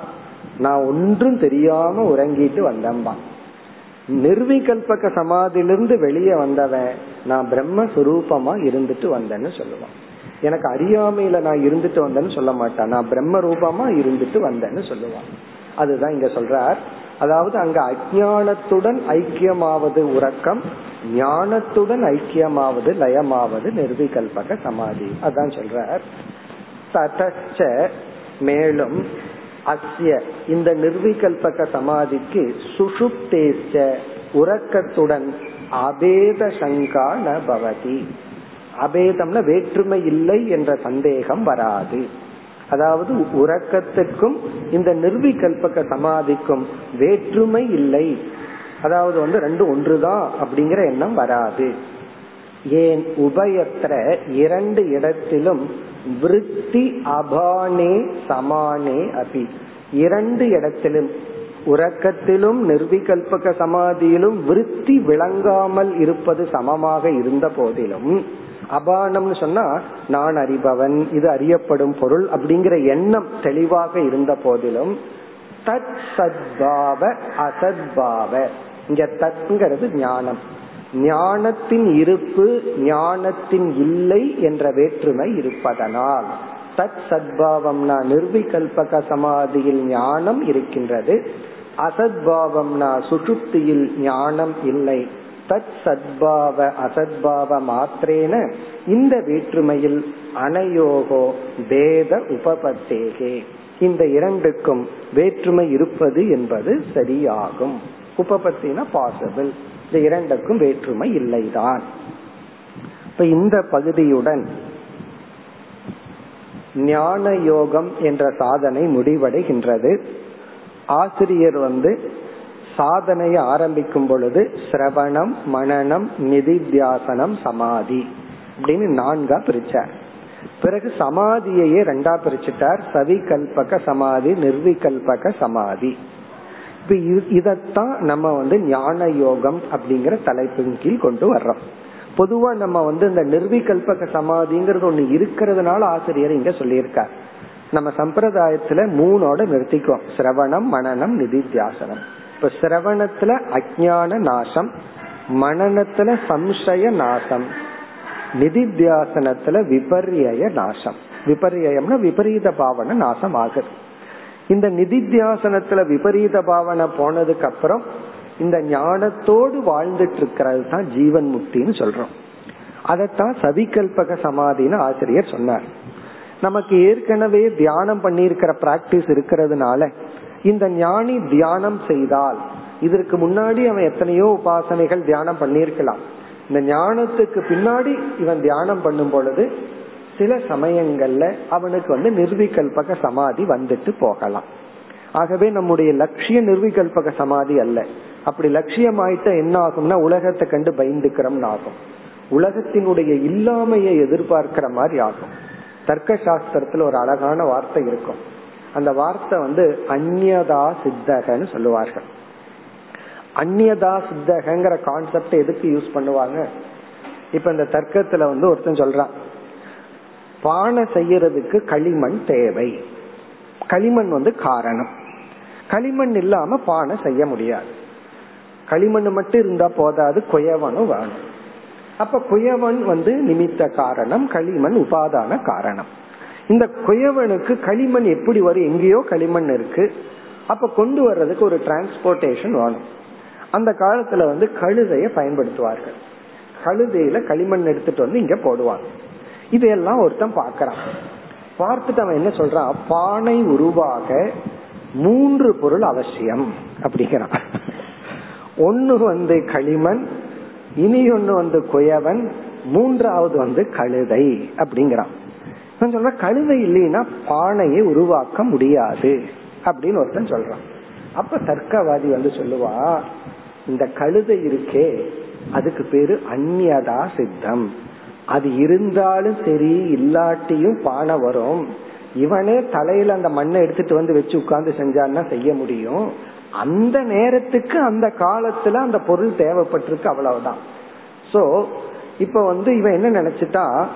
நான் ஒன்றும் தெரியாம உறங்கிட்டு வந்தம்பா நிர்விகல்பக சமாதியிலிருந்து வெளியே வந்தவன் நான் பிரம்மஸ்வரூபமா இருந்துட்டு வந்தேன்னு சொல்லுவான். எனக்கு அறியாமையில நான் இருந்துட்டு வந்தேன்னு சொல்ல மாட்டான். நான் பிரம்ம ரூபமா இருந்துட்டு வந்தேன்னு சொல்லுவான். அதுதான் இங்க சொல்றார். அதாவது அங்க அஜானத்துடன் ஐக்கியமாவது உறக்கம் ஞானத்துடன் ஐக்கியமாவது லயமாவது நிர்விகல்பக சமாதி. அதான் சொல்றார். ததச்ச மேலும் அஸ்ய இந்த நிர்விகல்பக சமாதிக்கு சுஷுப்தேச்ச உறக்கத்துடன் அபேத சங்கா ந பவதி. அபேதம்னா வேற்றுமை இல்லை என்ற சந்தேகம் வராது. அதாவது உறக்கத்துக்கும் இந்த நிர்விகல்பக சமாதிக்கும் வேற்றுமை இல்லை. அதாவது வந்து ரெண்டு ஒன்றுதான் அப்படிங்கிற எண்ணம் வராது. ஏன் உபயத்திர இரண்டு இடத்திலும் விருத்தி அபானே சமானே அபி. இரண்டு இடத்திலும் உறக்கத்திலும் நிர்விகல்பக சமாதியிலும் விருத்தி விளங்காமல் இருப்பது சமமாக இருந்த போதிலும் அபானம்னு சொன்னா நான் அறிபவன் இது அறியப்படும் பொருள் அப்படிங்கிற எண்ணம் தெளிவாக இருந்த போதிலும் தத் சத்பாவ அசத்பாவ. இங்க தத்ங்கிறது ஞானம். ஞானத்தின் இருப்பு ஞானத்தின் இல்லை என்ற வேற்றுமை இருப்பதனால் தத் சத்பாவம்னா நிர்விகல்பக சமாதியில் ஞானம் இருக்கின்றது அசத்பாவம்னா சுசுப்தியில் ஞானம் இல்லை. தத் சத்பாவ அசத்பாவ மாத்திரேன இந்த வேற்றுமையில் அனயோகோ பேத உபபத்தேகே. இந்த இரண்டுக்கும் வேற்றுமை இருப்பது என்பது சரியாகும். உபபத்தினா பாசிபிள் இந்த இரண்டுக்கும் வேற்றுமை இல்லைதான். இப்ப இந்த பகுதியுடன் ஞான யோகம் என்ற சாதனை முடிவடைகின்றது. ஆசிரியர் வந்து சாதனையை ஆரம்பிக்கும் பொழுது சிரவணம் மனநம் நிதித்தியாசனம் சமாதி அப்படின்னு நான்கா பிரிச்சார் பிறகு சமாதியையே ரெண்டா பிரிச்சுட்டார். சவிகல்பக சமாதி நிர்விகல்பக சமாதி. இப்ப இதத்தான் நம்ம வந்து ஞான யோகம் அப்படிங்கிற தலைப்பின் கீழ் கொண்டு வர்றோம். பொதுவா நம்ம வந்து இந்த நிர்விகல்பக சமாதிங்கிறது ஒண்ணு இருக்கிறதுனால ஆசிரியர் இங்க சொல்லியிருக்கார். நம்ம சம்பிரதாயத்துல மூணோட நிறுத்திக்குவோம். சிரவணம் மனநம் நிதித்தியாசனம் இப்ப சிரவணத்துல அஜான நாசம் மனநத்துல சம்சய நாசம் நிதித்தியாசனத்துல விபர்யய நாசம். விபரியம்னா விபரீத பாவனை நாசம் ஆகுது இந்த நிதித்தியாசனத்துல விபரீத பாவனை போனதுக்கு அப்புறம் இந்த ஞானத்தோடு வாழ்ந்துட்டு இருக்கிறது தான் ஜீவன் முக்தின்னு சொல்றோம். அதைத்தான் சவிகல்பக சமாதின்னு ஆசிரியர் சொன்னார். நமக்கு ஏற்கனவே தியானம் பண்ணியிருக்கிற பிராக்டிஸ் இருக்கிறதுனால இந்த ஞானி தியானம் செய்தால் இதற்கு முன்னாடி அவன் எத்தனையோ உபாசனைகள் தியானம் பண்ணியிருக்கலாம். இந்த ஞானத்துக்கு பின்னாடி இவன் தியானம் பண்ணும் பொழுது சில சமயங்கள்ல அவனுக்கு வந்து நிர்விகல்பக சமாதி வந்துட்டு போகலாம். ஆகவே நம்முடைய லட்சிய நிர்விகல்பக சமாதி அல்ல. அப்படி லட்சியமாயிட்ட என்ன ஆகும்னா உலகத்தை கண்டு பயந்துக்கிறோம்னு ஆகும். உலகத்தினுடைய இல்லாமையை எதிர்பார்க்கிற மாதிரி ஆகும். தர்க்க சாஸ்திரத்துல ஒரு அழகான வார்த்தை இருக்கும். அந்த வார்த்தை வந்து அந்யதா சித்தகன்னு சொல்லுவார்கள். அந்நியதா சித்தகங்கிற கான்செப்ட் எதுக்கு யூஸ் பண்ணுவாங்க? இப்ப இந்த தர்க்கத்துல வந்து ஒருத்தன் சொல்றான் பானை செய்யறதுக்கு களிமண் தேவை. களிமண் வந்து காரணம். களிமண் இல்லாம பானை செய்ய முடியாது. களிமண் மட்டும் இருந்தா போதாது குயவனும் வேணும். அப்ப குயவன் வந்து நிமித்த காரணம் களிமண் உபாதான காரணம். இந்த குயவனுக்கு களிமண் எப்படி வரும்? எங்கேயோ களிமண் இருக்கு. அப்ப கொண்டு வர்றதுக்கு ஒரு டிரான்ஸ்போர்டேஷன் வேணும். அந்த காலத்துல வந்து கழுதைய பயன்படுத்துவார்கள். கழுதையில களிமண் எடுத்துட்டு வந்து இங்க போடுவாங்க. இதையெல்லாம் ஒருத்தன் பாக்கிறான் பார்த்துட்டு அவன் என்ன சொல்றான்? பானை உருவாக மூன்று பொருள் அவசியம் அப்படிங்கிறான். ஒன்னு வந்து களிமண் இனி ஒன்னு வந்து குயவன் மூன்றாவது வந்து கழுதை அப்படிங்கிறான். சொல்ற கழுதை இல்லைன்னா பானையை உருவாக்க முடியாது. அப்படின்னு ஒருத்தன் சொல்றான். அப்ப தர்க்கவாதி வந்து சொல்லுவா இந்த கழுதை இருக்கே அதுக்கு பேரு அந்நியதா சித்தம். அது இருந்தாலும் சரி இல்லாட்டியும் பானை வரும். இவனே தலையில அந்த மண்ணை எடுத்துட்டு வந்து வச்சு உட்கார்ந்து செஞ்சான்னா செய்ய முடியும். அந்த நேரத்துக்கு அந்த காலத்துல அந்த பொருள் தேவைப்பட்டிருக்கு அவ்வளவுதான். சோ இப்ப வந்து இவன் என்ன நினைச்சிட்டா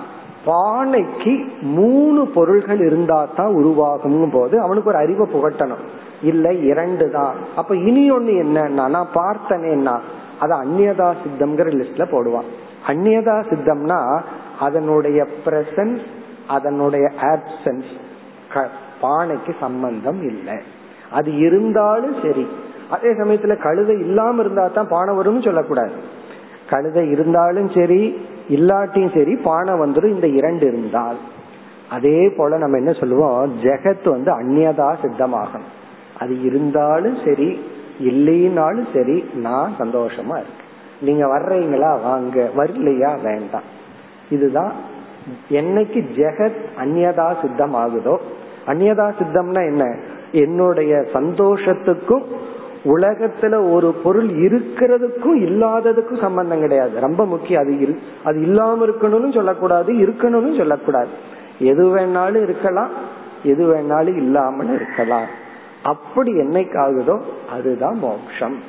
பானைக்கு மூணு பொருள்கள் இருந்தா தான் உருவாகும் போது அவனுக்கு ஒரு அறிவை புகட்டணும். இல்ல இரண்டு தான். அப்ப இனி ஒண்ணு என்னன்னா நான் பார்த்தனேன்னா அது அந்நியதா சித்தம்ங்கிற லிஸ்ட்ல போடுவான். அந்நியதா சித்தம்னா அதனுடைய பிரசன்ஸ் அதனுடைய ஆப்சன்ஸ் பானைக்கு சம்பந்தம் இல்லை. அது இருந்தாலும் சரி. அதே சமயத்துல கழுதை இல்லாம இருந்தா தான் பானை வரும்னு சொல்லக்கூடாது. கழுதை இருந்தாலும் சரி இல்லாட்டியும் சரி பானை வந்துடும் இந்த இரண்டு இருந்தால். அதே போல நம்ம என்ன சொல்லுவோம்? ஜெகத் வந்து அந்நியதா சித்தமாகும் அது இருந்தாலும் சரி இல்லைனாலும் சரி நான் சந்தோஷமா இருக்கேன். நீங்க வர்றீங்களா வாங்க. வரலையா வேண்டாம். இதுதான் என்னைக்கு ஜெகத் அந்நியதா சித்தம் ஆகுதோ அந்நியதா சித்தம்னா என்ன? என்னுடைய சந்தோஷத்துக்கும் உலகத்துல ஒரு பொருள் இருக்கிறதுக்கும் இல்லாததுக்கும் சம்பந்தம் கிடையாது. ரொம்ப முக்கியம். அது அது இல்லாம இருக்கணும்னு சொல்லக்கூடாது இருக்கணும்னு சொல்லக்கூடாது. எது வேணாலும் இருக்கலாம் எது வேணாலும் இல்லாமல் இருக்கலாம். அப்படி என்னைக்கு ஆகுதோ அதுதான் மோக்ஷம்.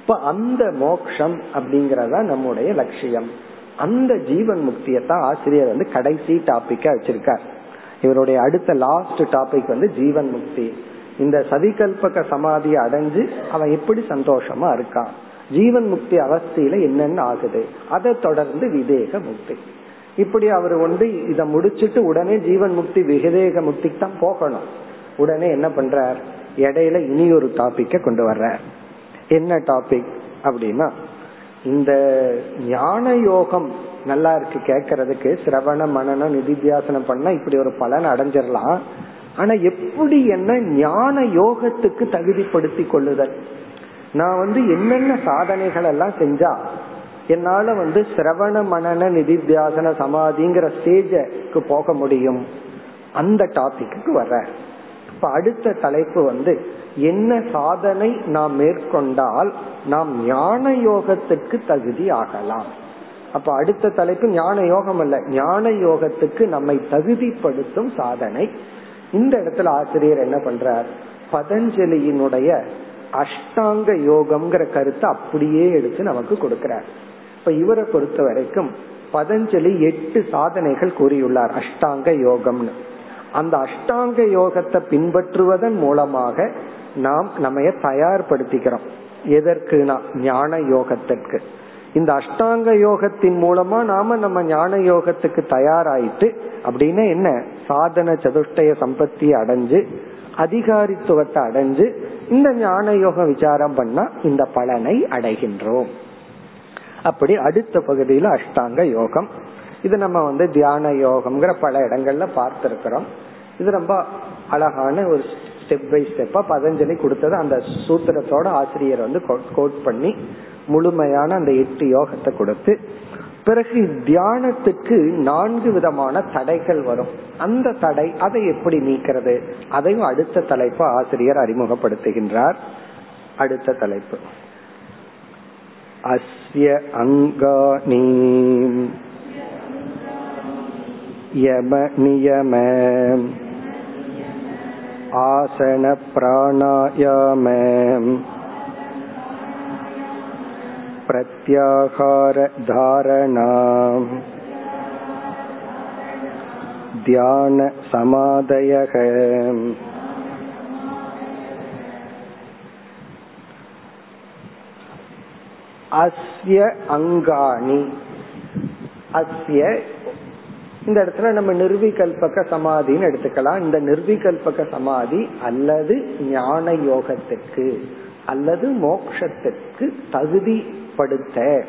இப்ப அந்த மோக்ஷம் அப்படிங்கறதா நம்முடைய லட்சியம். அந்த ஜீவன் முக்தியை தான் ஆசிரியர் வந்து கடைசி டாபிக்கா வச்சிருக்கார். இவருடைய அடுத்த லாஸ்ட் டாபிக் வந்து ஜீவன் முக்தி. இந்த சதிகல்பக சமாதியை அடைஞ்சு அவன் எப்படி சந்தோஷமா இருக்கான்? ஜீவன் முக்தி அவஸ்தையில என்னென்ன ஆகுது? அதை தொடர்ந்து விவேக முக்தி. இப்படி அவர் வந்து இதை முடிச்சிட்டு உடனே ஜீவன் முக்தி விவேக முக்திக்கு தான் போகணும். உடனே என்ன பண்றார்? இடையில இனி ஒரு டாபிக்க கொண்டு வர்ற என்ன டாபிக் அப்படின்னா இந்த ஞான யோகம் நல்லா இருக்கு கேட்கறதுக்கு. சிரவண மனநம் நிதித்தியாசனம் பண்ணா இப்படி ஒரு பலன் அடைஞ்சிடலாம். ஆனா எப்படி என்ன ஞான யோகத்துக்கு தகுதிப்படுத்தி கொள்ளுதல்? நான் வந்து என்னென்ன சாதனைகள் எல்லாம் செஞ்சா என்னால வந்து சிரவண மனன நிதித்தியாசன சமாதிங்கிற ஸ்டேஜுக்கு போக முடியும்? அந்த டாபிக்கு வர இப்ப அடுத்த தலைப்பு வந்து என்ன சாதனை நாம் மேற்கொண்டால் நாம் ஞான யோகத்துக்கு தகுதி ஆகலாம்? அப்ப அடுத்த தலைப்பு ஞான யோகம் அல்ல. ஞான யோகத்துக்கு நம்மை தகுதிப்படுத்தும் சாதனை இந்த இடத்துல ஆசிரியர் என்ன பண்றார்? பதஞ்சலியினுடைய அஷ்டாங்க யோகம்ங்கிற கருத்தை அப்படியே எடுத்து நமக்கு கொடுக்கிறார். இப்ப இவரை பொறுத்த வரைக்கும் பதஞ்சலி எட்டு சாதனைகள் கூறியுள்ளார் அஷ்டாங்க யோகம்னு. அந்த அஷ்டாங்க யோகத்தை பின்பற்றுவதன் மூலமாக நாம் நம்ம தயார்படுத்திக்கிறோம். எதற்கு ஞான யோகத்திற்கு. இந்த அஷ்டாங்க யோகத்தின் மூலமா நாம நம்ம ஞான யோகத்துக்கு தயாராயிட்டு அப்படின்னு என்ன? சாதன சதுஷ்டய சம்பத்தி அடைஞ்சு அதிகாரித்துவத்தை அடைஞ்சு இந்த ஞான யோகம் விசாரம் பண்ணா இந்த பலனை அடைகின்றோம். அப்படி அடுத்த பகுதியில அஷ்டாங்க யோகம். இது நம்ம வந்து தியான யோகம்ங்கிற பல இடங்கள்ல பார்த்திருக்கிறோம். இது ரொம்ப அழகான ஒரு ஸ்டெப் பை ஸ்டெப்பா பதஞ்சலி கொடுத்தது அந்த சூத்திரத்தோட ஆசிரியர் வந்து கோட் பண்ணி முழுமையான அந்த எட்டு யோகத்தை கொடுத்து பிறகு தியானத்துக்கு நான்கு விதமான தடைகள் வரும். அந்த தடை அதை எப்படி நீக்கிறது? அதையும் அடுத்த தலைப்பு ஆசிரியர் அறிமுகப்படுத்துகின்றார். அடுத்த தலைப்பு. அஸ்ய அங்கானி. யம நியம. ஆசன பிராணாயாமம் प्रत्याहार धारणा ध्यान समाधयः அஸ்ய அங்காணி அஸ்ய இந்த இடத்துல நம்ம நிர்விகல்பக சமாதின்னு எடுத்துக்கலாம் இந்த நிர்விகல்பக சமாதி அல்லது ஞான யோகத்துக்கு அல்லது மோக்ஷத்துக்கு தகுதிப்படுத்த.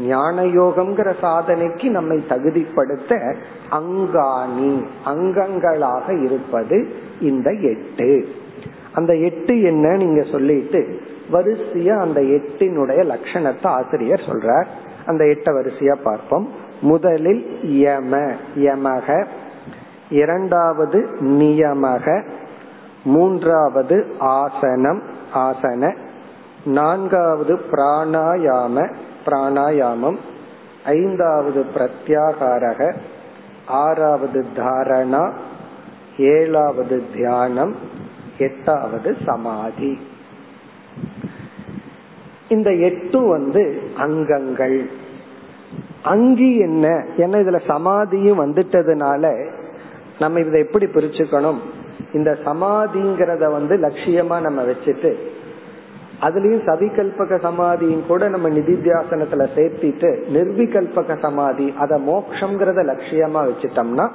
ஞான யோகம்ங்கிற சாதனைக்கு நம்மை தகுதிப்படுத்த அங்காணி அங்கங்களாக இருப்பது இந்த எட்டு. அந்த எட்டு என்ன நீங்க சொல்லிட்டு வரிசையா அந்த எட்டினுடைய லட்சணத்தை ஆசிரியர் சொல்றார். அந்த எட்ட வரிசையா பார்ப்போம். முதலில் யம யமக. இரண்டாவது நியமக. மூன்றாவது ஆசனம் ஆசன. நான்காவது பிராணாயாம பிராணாயாமம். ஐந்தாவது பிரத்யாகாரக ஆறாவது தாரணா ஏழாவது தியானம் எட்டாவது சமாதி. இந்த எட்டு வந்து அங்கங்கள். அங்கி என்ன? ஏன்னா இதுல சமாதியும் வந்துட்டதுனால நம்ம இதை எப்படி பிரிச்சுக்கணும்? இந்த சமாதிங்கிறத வந்து லட்சியமா நம்ம வச்சுட்டு அதுலயும் சவிகல்பக சமாதியும் கூட நம்ம நிதித்தியாசனத்துல சேர்த்திட்டு நிர்விகல்பக சமாதி அத மோக்ஷங்கிறத லட்சியமா வச்சுட்டோம்னா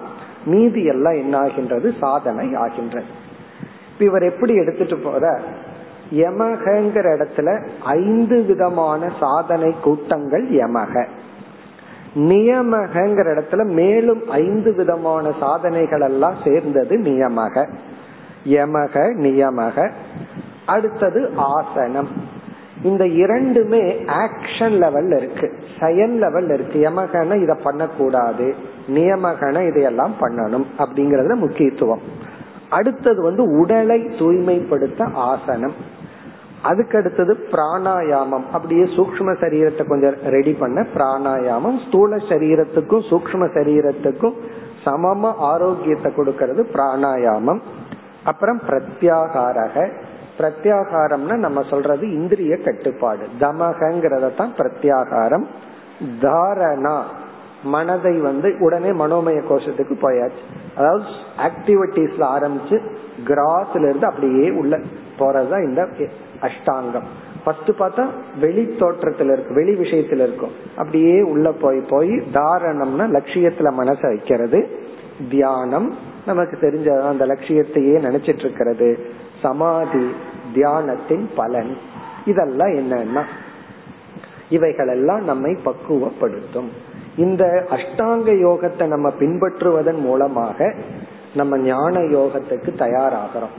மீதி எல்லாம் என்ன ஆகின்றது? சாதனை ஆகின்றது. இப்ப இவர் எப்படி எடுத்துட்டு போற? யமகங்கிற இடத்துல ஐந்து விதமான சாதனை கூட்டங்கள் யமக நியமகங்கிற இடத்துல மேலும் ஐந்து விதமான சாதனைகள் எல்லாம் சேர்ந்தது நியமக யமக நியமக அடுத்தது ஆசனம். இந்த இரண்டுமே ஆக்ஷன் லெவல்ல இருக்கு. செயல் லெவல்ல இருக்கு. யமகன இத பண்ணக்கூடாது. நியமகன இதையெல்லாம் பண்ணணும் அப்படிங்கறதுல முக்கியத்துவம். அடுத்தது வந்து உடலை தூய்மைப்படுத்த ஆசனம். அதுக்கு அடுத்தது பிராணாயாமம். அப்படியே சூக்ம சரீரத்தை கொஞ்சம் ரெடி பண்ண பிராணாயாமம். ஸ்தூல சரீரத்துக்கும் சூக்ம சரீரத்துக்கும் சமமா ஆரோக்கியத்தை கொடுக்கறது பிராணாயாமம். அப்புறம் பிரத்யாகாரக. பிரத்யாகாரம்னா நம்ம சொல்றது இந்திரிய கட்டுப்பாடு. தமகங்கிறத தான் பிரத்யாகாரம். தாரணா மனதை வந்து உடனே மனோமய கோஷத்துக்கு போயாச்சு. அதாவது ஆக்டிவிட்டிஸ்ல ஆரம்பிச்சு கிராஸ்ல இருந்து அப்படியே உள்ள போறதுதான் இந்த அஷ்டாங்கம். ஃபர்ஸ்ட் பார்த்தா வெளி தோற்றத்துல இருக்கு வெளி விஷயத்துல இருக்கும். அப்படியே உள்ள போய் போய் தாரணம்னா லட்சியத்துல மனசை வைக்கிறது. தியானம் நமக்கு தெரிஞ்ச அந்த லட்சியத்தையே நினைச்சிட்டு இருக்கிறது. சமாதி தியானத்தின் பலன். இதெல்லாம் என்னன்னா இவைகளெல்லாம் நம்மை பக்குவப்படுத்தும். இந்த அஷ்டாங்க யோகத்தை நம்ம பின்பற்றுவதன் மூலமாக நம்ம ஞான யோகத்துக்கு தயாராகிறோம்.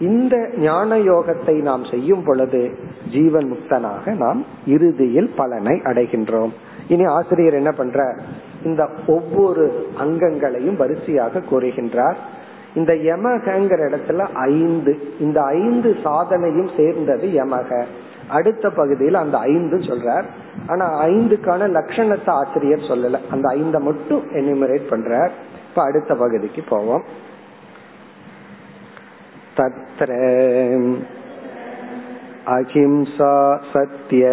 இந்த ஞான யோகத்தை நாம் செய்யும் பொழுது ஜீவன் முக்தனாக நாம் இறுதியில் பலனை அடைகின்றோம். இனி ஆசிரியர் என்ன பண்ற இந்த ஒவ்வொரு அங்கங்களையும் வரிசையாக கூறுகின்றார். இந்த யமகங்கிற இடத்துல ஐந்து. இந்த ஐந்து சாதனையும் சேர்ந்தது யமக. அடுத்த பகுதியில் அந்த ஐந்து சொல்றார். ஆனா ஐந்துக்கான லட்சணத்தை ஆசிரியர் சொல்லல. அந்த ஐந்த மட்டும் எனிமரேட் பண்றார். இப்ப அடுத்த பகுதிக்கு போவோம். தத்ர அஹிம்சா சத்ய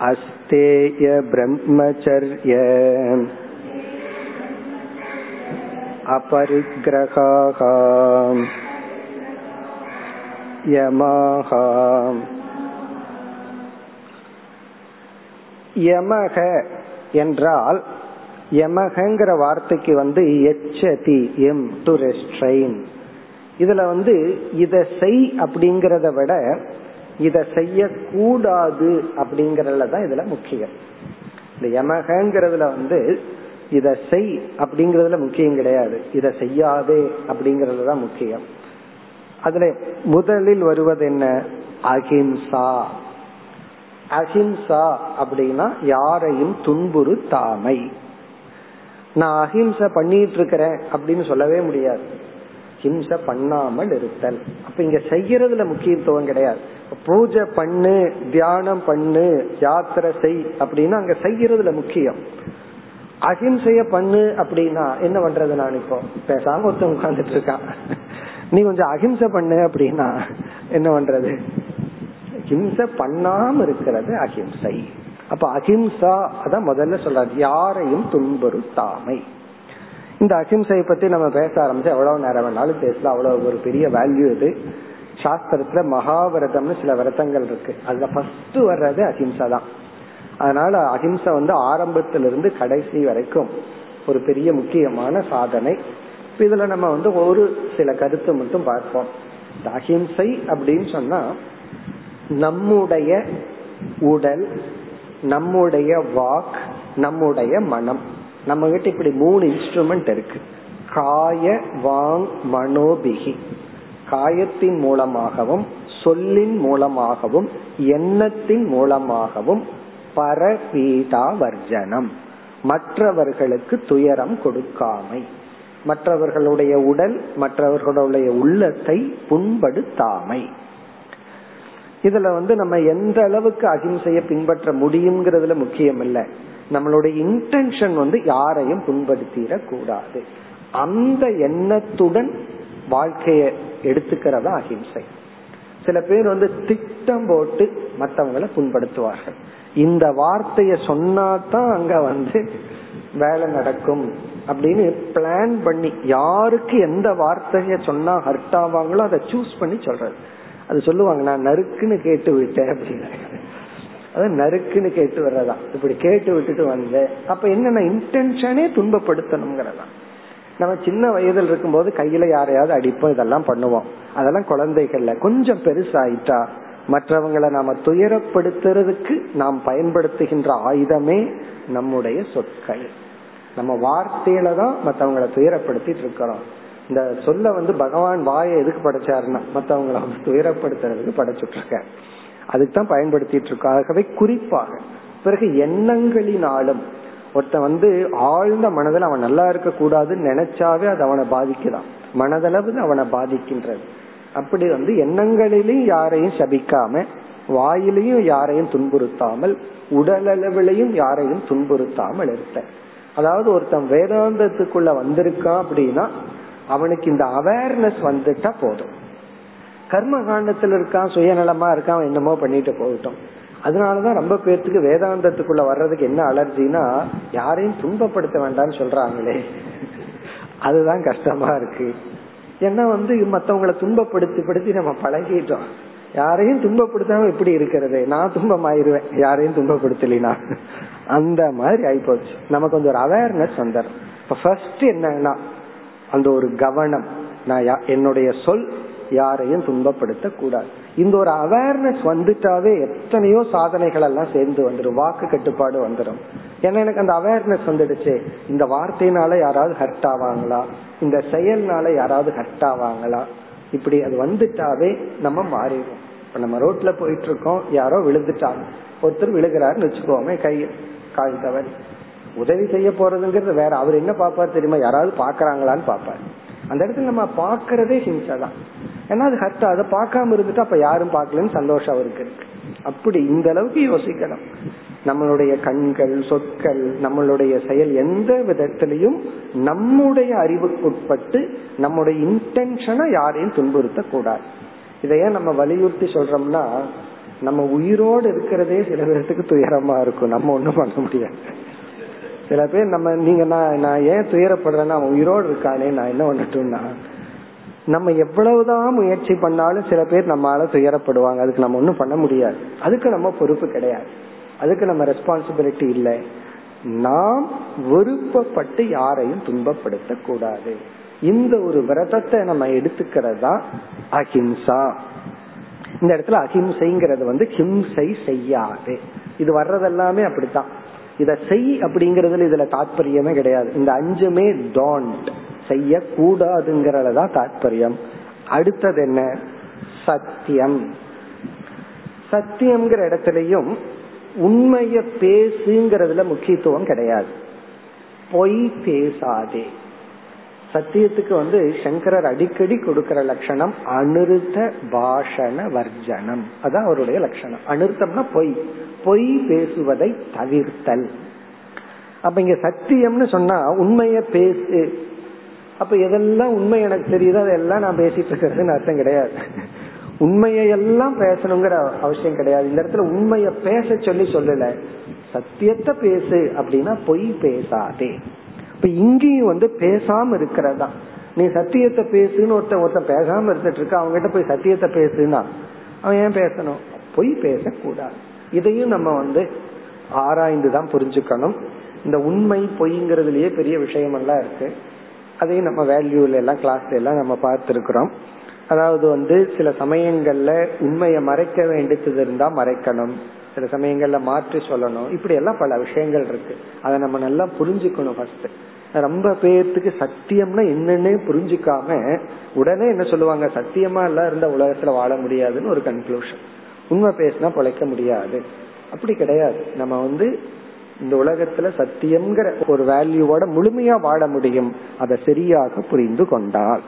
அஸ்தேய பிரம்மச்சர்ய अपरिग्रहाः यमाः யமக என்றால் யமகங்கிற வார்த்தைக்கு வந்து எச்சதி எம் டு ரெஸ்ட்ரெயின் இதுல வந்து இத செய் அப்படிங்கறத விட இத செய்ய கூடாது அப்படிங்கறதுல தான் இதுல முக்கியம் இந்த யமகங்கிறதுல வந்து இத செய் அப்படிங்கறதுல முக்கியம் கிடையாது. இத செய்யாதே அப்படிங்கறது தான் முக்கியம். அதுல முதலில் வருவது என்ன? அஹிம்சா. அஹிம்சா அப்படின்னா யாரையும் துன்புறுத்தாமை. நான் அஹிம்சை பண்ணிட்டு இருக்கிறேன் அப்படின்னு சொல்லவே முடியாது. ஹிம்சை பண்ணாமல் இருத்தல். அப்ப இங்க செய்யறதுல முக்கியத்துவம் கிடையாது. பூஜை பண்ணு தியானம் பண்ணு யாத்திரை செய் அப்படின்னா அங்க செய்யறதுல முக்கியம். அஹிம்சைய பண்ணு அப்படின்னா என்ன பண்றது நான் இப்போ? பேசாம ஒருத்தன் உட்கார்ந்துட்டு இருக்கான். நீ கொஞ்சம் அஹிம்சை பண்ணு அப்படின்னா என்ன பண்றது? ஹிம்சை பண்ணாம இருக்கிறது அஹிம்சை அப்ப அஹிம்சா அதான் முதல்ல சொல்றாரு யாரையும் துன்புறுத்தாமை. இந்த அஹிம்சையை பத்தி நம்ம பேச ஆரம்பிச்சு எவ்வளவு நேரம் வேணாலும் பேசலாம். அவ்வளவு ஒரு பெரிய வேல்யூ இது. சாஸ்திரத்துல மகாவிரதம்னு சில விரதங்கள் இருக்கு. அதுல ஃபர்ஸ்ட் வர்றது அஹிம்சா தான். அதனால அஹிம்சை வந்து ஆரம்பத்திலிருந்து கடைசி வரைக்கும் ஒரு பெரிய முக்கியமான சாதனை. இதுல நம்ம வந்து ஒரு சில கருத்து மட்டும் பார்ப்போம். அஹிம்சை அப்படின்னு சொன்னா நம்முடைய உடல் நம்முடைய வாக் நம்முடைய மனம். நம்ம கிட்ட இப்படி மூணு இன்ஸ்ட்ருமெண்ட் இருக்கு. காய வாங் மனோபிகி காயத்தின் மூலமாகவும் சொல்லின் மூலமாகவும் எண்ணத்தின் மூலமாகவும் பரபீதா வர்ஜனம் மற்றவர்களுக்கு துயரம் கொடுக்காமை. மற்றவர்களுடைய உடல் மற்றவர்களுடைய உள்ளத்தை புண்படுத்தாமை. இதுல வந்து நம்ம எந்த அளவுக்கு அகிம்சைய பின்பற்ற முடியுங்கிறதுல முக்கியம் இல்ல நம்மளுடைய இன்டென்ஷன் வந்து யாரையும் புண்படுத்திட கூடாது அந்த எண்ணத்துடன் வாழ்க்கைய எடுத்துக்கிறதா அகிம்சை. சில பேர் வந்து திட்டம் போட்டு மற்றவங்களை புண்படுத்துவார்கள். இந்த வார்த்தைய சொன்னாதான் அங்க வந்து வேலை நடக்கும் அப்படின்னு பிளான் பண்ணி யாருக்கு எந்த வார்த்தைய சொன்னா ஹர்ட் ஆவாங்களோ அதை சூஸ் பண்ணி சொல்றது. அது சொல்லுவாங்க நான் நறுக்குன்னு கேட்டு விட்டேன் அப்படின்னு. அது நறுக்குன்னு கேட்டு வர்றதா. இப்படி கேட்டு விட்டுட்டு வந்தேன். அப்ப என்னென்ன இன்டென்ஷனே துன்பப்படுத்தணுங்கிறதா. நம்ம சின்ன வயதில் இருக்கும்போது கையில யாரையாவது அடிப்போம் இதெல்லாம் பண்ணுவோம். அதெல்லாம் குழந்தைகள்ல கொஞ்சம் பெருசாயிட்டா மற்றவங்களை நாம துயரப்படுத்துறதுக்கு நாம் பயன்படுத்துகின்ற ஆயுதமே நம்முடைய சொற்கள். நம்ம வார்த்தையில தான் மற்றவங்களை துயரப்படுத்திட்டு இருக்கிறோம். இந்த சொல்ல வந்து பகவான் வாயை எதுக்கு படைச்சாருன்னா மற்றவங்களை துயரப்படுத்துறதுக்கு படைச்சுட்டு இருக்க அதுக்கு தான் பயன்படுத்திட்டு இருக்காகவே குறிப்பாக பிறகு எண்ணங்களினாலும் ஒருத்தன் வந்து ஆழ்ந்த மனதில் அவன் நல்லா இருக்க கூடாதுன்னு நினைச்சாவே அது அவனை பாதிக்குதான். மனதளவு அவனை பாதிக்கின்றது. அப்படி வந்து எண்ணங்களிலையும் யாரையும் சபிக்காம வாயிலையும் யாரையும் துன்புறுத்தாமல் உடலளவிலையும் யாரையும் துன்புறுத்தாமல் இருக்க அதாவது ஒருத்தன் வேதாந்தத்துக்குள்ள வந்திருக்கான் அப்படின்னா அவனுக்கு இந்த அவேர்னஸ் வந்துட்டா போதும். கர்ம காண்டத்துல இருக்கான் சுயநலமா இருக்கான் என்னமோ பண்ணிட்டு போகட்டும். அதனாலதான் ரொம்ப பேர்த்துக்கு வேதாந்தத்துக்குள்ள வர்றதுக்கு என்ன அலர்ஜினா யாரையும் துன்பப்படுத்த வேண்டாம்னு சொல்றாங்களே. அதுதான் கஷ்டமா இருக்கு. ஏன்னா வந்து மத்தவங்களை துன்பப்படுத்தி படுத்தி நம்ம பழகிட்டோம். யாரையும் துன்பப்படுத்தாம எப்படி இருக்கிறது. நான் துன்பம் ஆயிருவேன் யாரையும் துன்பப்படுத்தலினா. அந்த மாதிரி ஆயிப்போச்சு. நமக்கு வந்து ஒரு அவேர்னஸ் வந்துடும் இப்ப ஃபர்ஸ்ட் என்னன்னா அந்த ஒரு கவனம். நான் என்னுடைய சொல் யாரையும் துன்பப்படுத்த கூடாது இந்த ஒரு அவேர்னஸ் வந்துட்டாவே எத்தனையோ சாதனைகள் எல்லாம் சேர்ந்து வந்துடும். வாக்கு கட்டுப்பாடு வந்துடும். ஏன்னா எனக்கு அந்த அவேர்னஸ் வந்துடுச்சு. இந்த வார்த்தையினால யாராவது ஹர்ட் ஆவாங்களா? இந்த செயல்னால யாராவது ஹர்ட் ஆவாங்களா? இப்படி அது வந்துட்டாவே நம்ம மாறிடுவோம். இப்ப நம்ம ரோட்ல போயிட்டு இருக்கோம் யாரோ விழுந்துட்டாங்க. ஒருத்தர் விழுகிறாருன்னு வச்சுக்கோமே கை கால் தவறி. உதவி செய்ய போறதுங்கிறது வேற. அவர் என்ன பாப்பார் தெரியுமா? யாராவது பாக்குறாங்களான்னு பாப்பார் அந்த இடத்துல நம்ம பாக்குறதே ஹிம்சா தான். ஏன்னா அது ஹர்த்தா அதை பார்க்காம இருந்துட்டு அப்ப யாரும் பார்க்கலன்னு சந்தோஷம் அவருக்கு இருக்கு. அப்படி இந்த அளவுக்கு யோசிக்கணும். நம்மளுடைய கண்கள் சொற்கள் நம்மளுடைய செயல் எந்த விதத்திலையும் நம்முடைய அறிவுக்குட்பட்டு நம்முடைய இன்டென்ஷனை யாரையும் துன்புறுத்த கூடாது இதையே நம்ம வலியுறுத்தி சொல்றோம்னா நம்ம உயிரோடு இருக்கிறதே சில பேர்த்துக்கு துயரமா இருக்கும். நம்ம ஒண்ணும் பண்ண முடியாது. சில பேர் நம்ம நீங்க நான் நான் ஏன் துயரப்படுறேன்னா அவன் உயிரோடு இருக்கானே நான் என்ன பண்ணட்டும்னா நம்ம எவ்வளவுதான் முயற்சி பண்ணாலும் சில பேர் நம்மளால துயரப்படுவாங்க. அதுக்கு நம்ம ஒன்றும் பண்ண முடியாது. அதுக்கு நம்ம பொறுப்பு கிடையாது. அதுக்கு நம்ம ரெஸ்பான்சிபிலிட்டி இல்லை. நாம் விருப்பப்பட்டு யாரையும் துன்பப்படுத்த கூடாது இந்த ஒரு விரதத்தை நம்ம எடுத்துக்கிறதா அஹிம்சா. இந்த இடத்துல அஹிம்சைங்கிறது வந்து ஹிம்சை செய்யாது. இது வர்றதெல்லாமே அப்படித்தான். இத செய் அப்படிங்கறதுல இதுல தாற்பயமே கிடையாது. இந்த அஞ்சுமே டோன்ட் செய்யக்கூடாதுங்கிறதா தாற்பயம் அடுத்தது என்ன? சத்தியம். சத்தியம்ங்கிற இடத்துலயும் உண்மைய பேசுங்கிறதுல முக்கியத்துவம் கிடையாது. பொய் பேசாதே. சத்தியத்துக்கு வந்து சங்கரர் அடிக்கடி கொடுக்கிற லட்சணம் அனிருத்த பாஷண வர்ஜனம். அதான் அவருடைய லட்சணம். அனிருத்தம்னா பொய். பொய் பேசுவதை தவிர்த்தல். அப்ப இங்க சத்தியம்னு சொன்னா உண்மைய பேசு அப்ப எதெல்லாம் உண்மை எனக்கு தெரியுதோ அதெல்லாம் நான் பேசிட்டு இருக்கிறதுன்னு அர்த்தம் கிடையாது. உண்மையை எல்லாம் பேசணுங்கிற அவசியம் கிடையாது. இந்த இடத்துல உண்மைய பேச சொல்லி சொல்லல. சத்தியத்தை பேசு அப்படின்னா பொய் பேசாதே. இப்ப இங்கேயும் வந்து பேசாம இருக்கிறதா நீ சத்தியத்தை பேசுன்னு ஒருத்தன் ஒருத்தன் பேசாம இருந்துட்டு இருக்க அவங்ககிட்ட போய் சத்தியத்தை பேசுனா அவன் ஏன் பேசணும்? பொய் பேசக்கூடாது. இதையும் நம்ம வந்து ஆராய்ந்து தான் புரிஞ்சுக்கணும். இந்த உண்மை பொய்ங்கிறதுலயே பெரிய விஷயம் எல்லாம் இருக்கு. அதையும் நம்ம வேல்யூல எல்லாம் கிளாஸ்ல எல்லாம் நம்ம பார்த்திருக்கிறோம். அதாவது வந்து சில சமயங்கள்ல உண்மையை மறைக்க வேண்டியது இருந்தா மறைக்கணும். சில சமயங்கள்ல மாற்றி சொல்லணும். இப்படி எல்லாம் பல விஷயங்கள் இருக்கு. அதை நம்ம நல்லா புரிஞ்சுக்கணும் ஃபர்ஸ்ட் ரொம்ப பேர்த்துக்கு சத்தியம்னா என்னன்னு புரிஞ்சுக்காம உடனே என்ன சொல்லுவாங்க? சத்தியமா எல்லாம் இருந்த உலகத்துல வாழ முடியாதுன்னு ஒரு கன்க்ளூஷன் உண்மை பேசினா பிழைக்க முடியாது. அப்படி கிடையாது. நம்ம வந்து இந்த உலகத்துல சத்தியம்ங்கிற ஒரு வேல்யூவோட முழுமையா வாழ முடியும். அதை சரியாக புரிந்து கொண்டால்.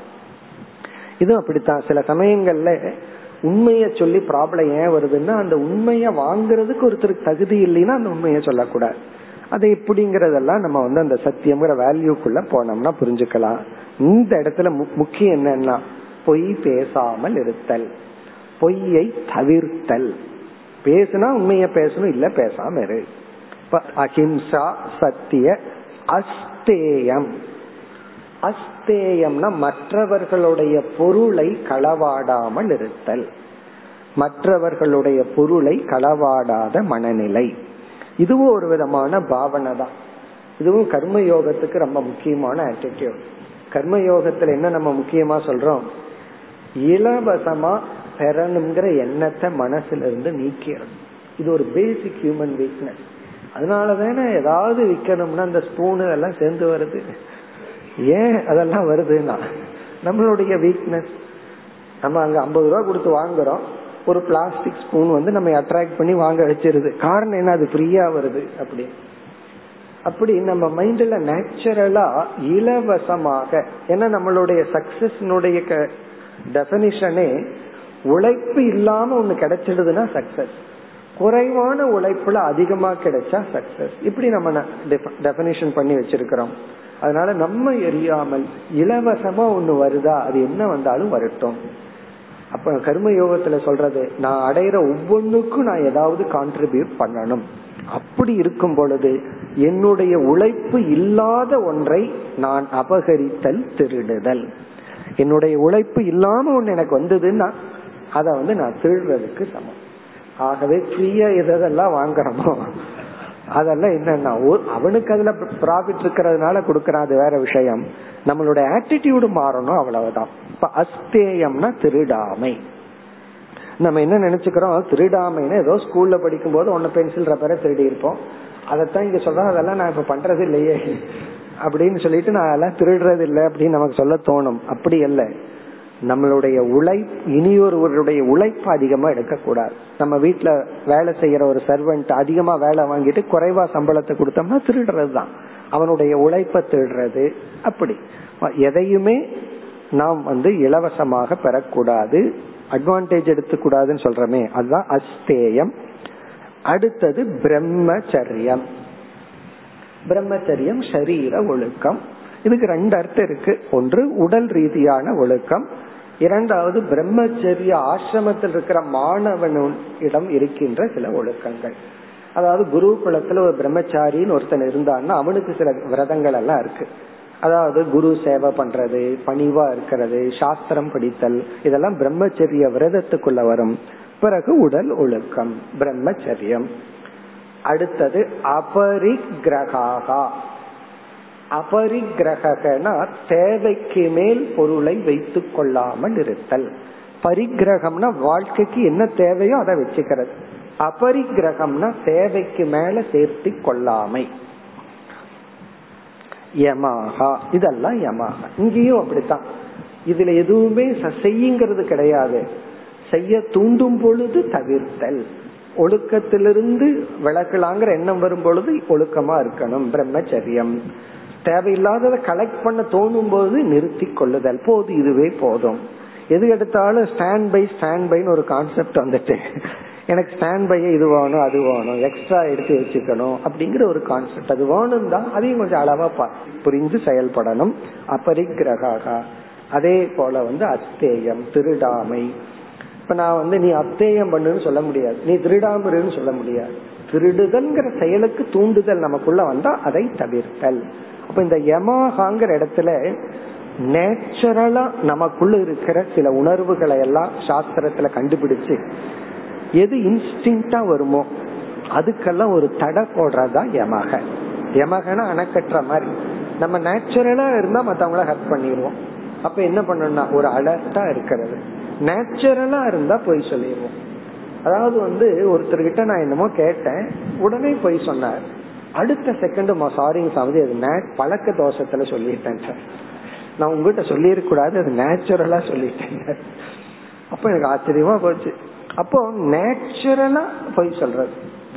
இதுவும் அப்படித்தான். சில சமயங்கள்ல உண்மைய சொல்லி ப்ராப்ளம் ஏன் வருதுன்னா அந்த உண்மைய வாங்குறதுக்கு ஒருத்தருக்கு தகுதி இல்லைன்னா அந்த உண்மைய சொல்லக்கூடாது. அது எப்படிங்கறதெல்லாம் நம்ம வந்து அந்த சத்தியம்ங்கிற வேல்யூக்குள்ள போனோம்னா புரிஞ்சுக்கலாம். இந்த இடத்துல முக்கியம் என்னன்னா பொய் பேசாமல் இருத்தல். பொய்யை தவிர்த்தல். பேசுனா உண்மைய பேசணும் இல்ல பேசாம இரு. அஹிம்சா சத்திய அஸ்தேயம். அஸ்தேயம்னா மற்றவர்களுடைய பொருளை களவாடாமல் இருத்தல் மற்றவர்களுடைய பொருளை களவாடாத மனநிலை. இதுவும் ஒரு விதமான பாவனை தான். இதுவும் கர்ம யோகத்துக்கு ரொம்ப முக்கியமான ஆட்டிடியூட் கர்மயோகத்துல என்ன நம்ம முக்கியமா சொல்றோம்? இலவசமா பெறணுங்கிற எண்ணத்தை மனசுல இருந்து நீக்கிறது இது ஒரு பேசிக் ஹியூமன் வீக்னஸ் அதனால தானே ஏதாவது விற்கணும்னா அந்த ஸ்பூனு எல்லாம் சேர்ந்து வருது. ஏன் அதெல்லாம் வருதுன்னா நம்மளுடைய வீக்னஸ் நம்ம அங்க ஐம்பது ரூபா கொடுத்து வாங்குறோம். ஒரு பிளாஸ்டிக் ஸ்பூன் வந்து நம்ம அட்ராக்ட் பண்ணி வாங்க வச்சிருது. காரணம் என்ன? அது ஃப்ரீயா வருது அப்படி. அப்படி நம்ம மைண்ட்ல நேச்சுரலா இலவசமாக ஏன்னா நம்மளுடைய சக்சஸ்னுடைய டெபனிஷனே உழைப்பு இல்லாம ஒண்ணு கிடைச்சிடுதுன்னா சக்சஸ் குறைவான உழைப்புல அதிகமா கிடைச்சா சக்சஸ் இப்படி நம்ம டெபனிஷன் பண்ணி வச்சிருக்கிறோம். அதனால நம்ம எரியாமல் இலவசமா ஒண்ணு வருதா அது என்ன வந்தாலும் வரட்டும். அப்ப கர்ம யோகத்துல சொல்றது நான் அடையிற ஒவ்வொன்றுக்கும் நான் ஏதாவது கான்ட்ரிபியூட் பண்ணணும். அப்படி இருக்கும் பொழுது என்னுடைய உழைப்பு இல்லாத ஒன்றை நான் அபகரித்தல் திருடுதல். என்னுடைய உழைப்பு இல்லாம ஒன்று எனக்கு வந்ததுன்னா அதை வந்து நான் திருடுறதுக்கு சமம். ஆகவே ஃப்ரீயா எதெல்லாம் வாங்குறோமோ அதெல்லாம் என்னன்னா அவனுக்கு அதுல ப்ராஃபிட் இருக்கிறதுனால கொடுக்கறான் அது வேற விஷயம். நம்மளோட ஆட்டிடியூடு மாறணும் அவ்வளவுதான். இப்ப அஸ்தேயம்னா திருடாமை. நம்ம என்ன நினைச்சுக்கிறோம்? திருடாமைன்னு ஏதோ ஸ்கூல்ல படிக்கும் போது ஒன்னு பென்சில் ரப்பரை திருடி இருப்போம் அதைத்தான் இங்க சொல்றோம் அதெல்லாம் நான் இப்ப பண்றது இல்லையே. அப்படின்னு சொல்லிட்டு நான் அதெல்லாம் திருடுறது இல்லை அப்படின்னு நமக்கு சொல்ல தோணும். அப்படி இல்லை நம்மளுடைய உழை இனியொருவருடைய உழைப்பு அதிகமா எடுக்கக்கூடாது. நம்ம வீட்டுல வேலை செய்யற ஒரு சர்வெண்ட் அதிகமா வேலை வாங்கிட்டு குறைவா சம்பளத்தை கொடுத்தோம்னா திருடுறது தான் அவனுடைய உழைப்பை திருடுறது அப்படி. எதையுமே நாம் வந்து இலவசமாக பெறக்கூடாது. அட்வான்டேஜ் எடுத்துக்கூடாதுன்னு சொல்றமே அதுதான் அஸ்தேயம். அடுத்தது பிரம்மச்சரியம். பிரம்மச்சரியம் சரீர ஒழுக்கம். இதுக்கு ரெண்டு அர்த்தம் இருக்கு. ஒன்று உடல் ரீதியான ஒழுக்கம். இரண்டாவது பிரம்மச்சரிய ஆசிரமத்தில் இருக்கிற மாணவனிடம் இருக்கின்ற சில ஒழுக்கங்கள். அதாவது குரு குலத்துல ஒரு பிரம்மச்சாரின்னு ஒருத்தன் இருந்தான்னா அவனுக்கு சில விரதங்கள் எல்லாம் இருக்கு. அதாவது குரு சேவை பண்றது பணிவா இருக்கிறது சாஸ்திரம் படித்தல் இதெல்லாம் பிரம்மச்சரிய விரதத்துக்குள்ள வரும். பிறகு உடல் ஒழுக்கம் பிரம்மச்சரியம். அடுத்தது அபரிகிரகாகா. அபரிக்கிரகனா தேவைக்கு மேல் பொருளை வைத்து கொள்ளாமல் இருத்தல். பரிகிரகம்னா வாழ்க்கைக்கு என்ன தேவையோ அதை வச்சுக்கிறது. அபரிக்கிரகம்னா தேவைக்கு மேல சேர்த்தி கொள்ளாமை. யமாகா இதெல்லாம் யமாகா இங்கேயும் அப்படித்தான். இதுல எதுவுமே செய்யுங்கிறது கிடையாது. செய்ய தூண்டும் பொழுது தவிர்த்தல். ஒழுக்கத்திலிருந்து விளக்கலாங்கிற எண்ணம் வரும் பொழுது ஒழுக்கமா இருக்கணும். பிரம்மச்சரியம். தேவையில்லாததை கலெக்ட் பண்ண தோணும் போது நிறுத்தி கொள்ளுதல். போது இதுவே போதும். எது எடுத்தாலும் ஸ்டாண்ட் பை ஸ்டாண்ட் பைன்னு ஒரு கான்செப்ட் வந்துட்டு. எனக்கு ஸ்டாண்ட் பைய இது வேணும் அது வேணும் எக்ஸ்ட்ரா எடுத்து வச்சுக்கணும் அப்படிங்கிற ஒரு கான்செப்ட் அது வேணும் தான் அதையும் கொஞ்சம் அளவா புரிந்து செயல்படணும். அபரிக்கிரகா அதே போல வந்து அஸ்தேயம் திருடாமை. இப்ப நான் வந்து நீ அத்தேயம் பண்ணுன்னு சொல்ல முடியாது. நீ திருடாமருன்னு சொல்ல முடியாது. திருடுதல்ங்கிற செயலுக்கு தூண்டுதல் நமக்குள்ள வந்தா அதை தவிர்த்தல். இப்ப இந்த யமாகாங்கிற இடத்துல நேச்சுரலா நமக்குள்ள இருக்கிற சில உணர்வுகளை எல்லாம் சாஸ்திரத்துல கண்டுபிடிச்சு எது இன்ஸ்டிங்டா வருமோ அதுக்கெல்லாம் ஒரு தடை போடுறதா யமக யமகனா அணக்கற்ற மாதிரி. நம்ம நேச்சுரலா இருந்தா மத்தவங்கள ஹர்ட் பண்ணிடுவோம். அப்ப என்ன பண்ணணும்னா ஒரு அலர்ட்டா இருக்கிறது. நேச்சுரலா இருந்தா போய் சொல்லிடுவோம். அதாவது வந்து ஒருத்தர்கிட்ட நான் என்னமோ கேட்டேன் உடனே போய் சொன்னார். அடுத்த செகண்ட் சாரிங் சாமி அது பழக்க தோஷத்துல சொல்லிட்டேன் சார். நான் உங்ககிட்ட சொல்லிருக்க கூடாது அது நேச்சுரலா சொல்லிட்டேன் அப்ப எனக்கு ஆச்சரியமா போச்சு. அப்போ நேச்சுரலா போய் சொல்றது.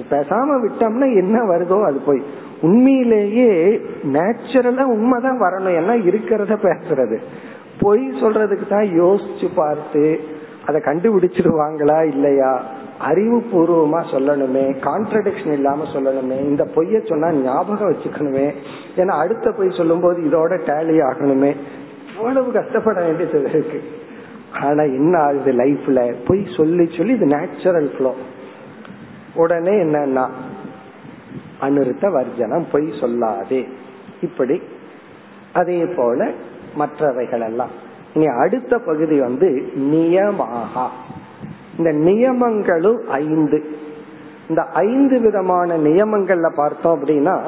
பேசாம விட்டோம்னா என்ன வருதோ அது போய். உண்மையிலேயே நேச்சுரலா உண்மைதான் வரணும். எல்லாம் இருக்கிறத பேசுறது. பொய் சொல்றதுக்கு தான் யோசிச்சு பார்த்து அதை கண்டுபிடிச்சிருவாங்களா இல்லையா? அறிவுபூர்வமா சொல்லணுமே கான்ட்ரடிக்ஷன் இல்லாம சொல்லணுமே இந்த பொய்ய சொன்னா ஞாபகம் வச்சுக்கணுமே ஏன்னா அடுத்த பொய் சொல்லும் போது இதோட டேலி ஆகணுமே. இவ்வளவு கஷ்டப்பட வேண்டியது இருக்கு. ஆனா என்ன ஆகுது லைஃப்ல பொய் சொல்லி சொல்லி இது நேச்சுரல் ஃப்ளோ உடனே என்னன்னா அனுருத்த வர்ஜனம் பொய் சொல்லாதே. இப்படி அதே போல மற்றவைகள் எல்லாம் இனி அடுத்த பகுதி வந்து நியமாகா. இந்த நியமங்களும் ஐந்து. இந்த ஐந்து விதமான நியமங்கள்ல பார்த்தோம் அப்படின்னா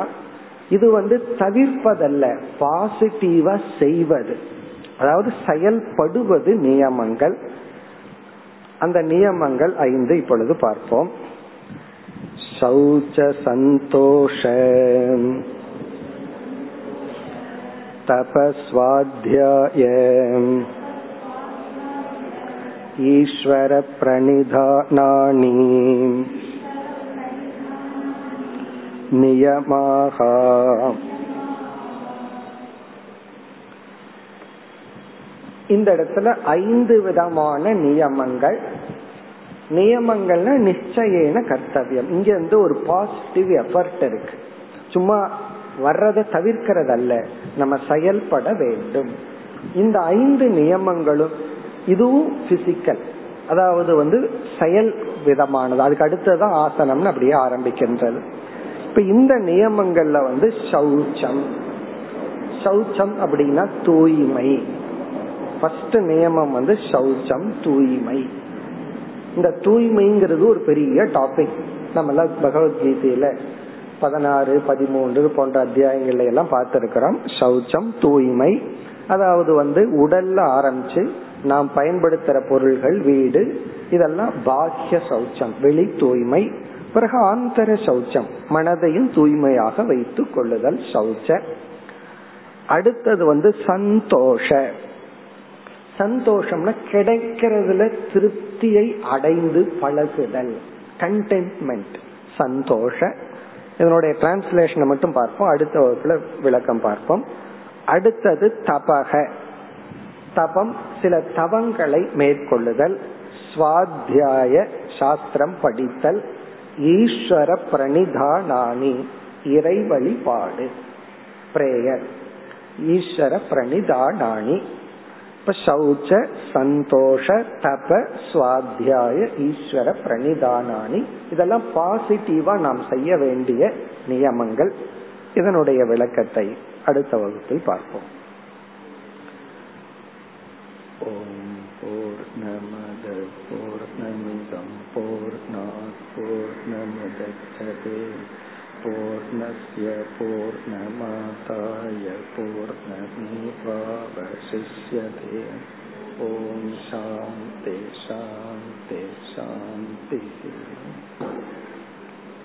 இது வந்து தவிர்ப்பதல்ல பாசிட்டிவா செய்வது. அதாவது செயல்படுவது நியமங்கள். அந்த நியமங்கள் ஐந்து இப்பொழுது பார்ப்போம். சௌச்ச சந்தோஷ தபஸ்வாத்தியம் ईश्वरप्रणिधानानि नियमाः இந்த இடத்துல ஐந்து விதமான நியமங்கள் நியமங்கள்னா நிச்சயன கர்த்தவியம் இங்க வந்து ஒரு பாசிட்டிவ் எஃபர்ட் இருக்கு சும்மா வர்றதை தவிர்க்கிறது அல்ல நம்ம செயல்பட வேண்டும் இந்த ஐந்து நியமங்களும் இதுவும் பிசிக்கல் அதாவது வந்து செயல் விதமானது. அதுக்கு அடுத்ததான் ஆசனம்னு அப்படியே ஆரம்பிக்கின்றது. இப்ப இந்த நியமங்கள்ல வந்து சௌச்சம் சௌச்சம் அப்படின்னா தூய்மை. ஃபர்ஸ்ட் நியமம் வந்து சௌச்சம் தூய்மை. இந்த தூய்மைங்கிறது ஒரு பெரிய டாபிக் நம்ம பகவத்கீதையில பதினாறு பதிமூன்று போன்ற அத்தியாயங்கள்ல எல்லாம் பார்த்திருக்கிறோம். சௌச்சம் தூய்மை. அதாவது வந்து உடல்ல ஆரம்பிச்சு நாம் பயன்படுத்துற பொருள்கள் வீடு இதெல்லாம் பாக்கிய சௌச்சம் வெளி தூய்மை பிறகு ஆந்தர சௌச்சம் மனதையும் தூய்மையாக வைத்துக் கொள்ளுதல் சௌச்ச. அடுத்தது வந்து சந்தோஷ. சந்தோஷம்னா கிடைக்கிறதுல திருப்தியை அடைந்து பழகுதல் கண்டென்ட்மெண்ட் சந்தோஷ. இதனுடைய டிரான்ஸ்லேஷனை மட்டும் பார்ப்போம் அடுத்த வகுப்புல விளக்கம் பார்ப்போம். அடுத்தது தபக தபம் சில தவங்களை மேற்கொள்ளுதல். சுவாத்தியாய சாஸ்திரம் படித்தல். ஈஸ்வர பிரணிதானானி இறை வழிபாடு. பிரேயர். ஈஸ்வர பிரணிதானானி. இப்ப சௌச்ச சந்தோஷ தப சுவாத்தியாய ஈஸ்வர பிரணிதானானி. இதெல்லாம் பாசிட்டிவா நாம் செய்ய வேண்டிய நியமங்கள். இதனுடைய விளக்கத்தை அடுத்த வகுப்பில் பார்ப்போம். ॐ पूर्णमदपूर्णमिदं पूर्णात् पूर्णमुदच्छते पूर्णस्य पूर्णमाताय पूर्णमेवावशिष्यते। ॐ शां तेषां तेषां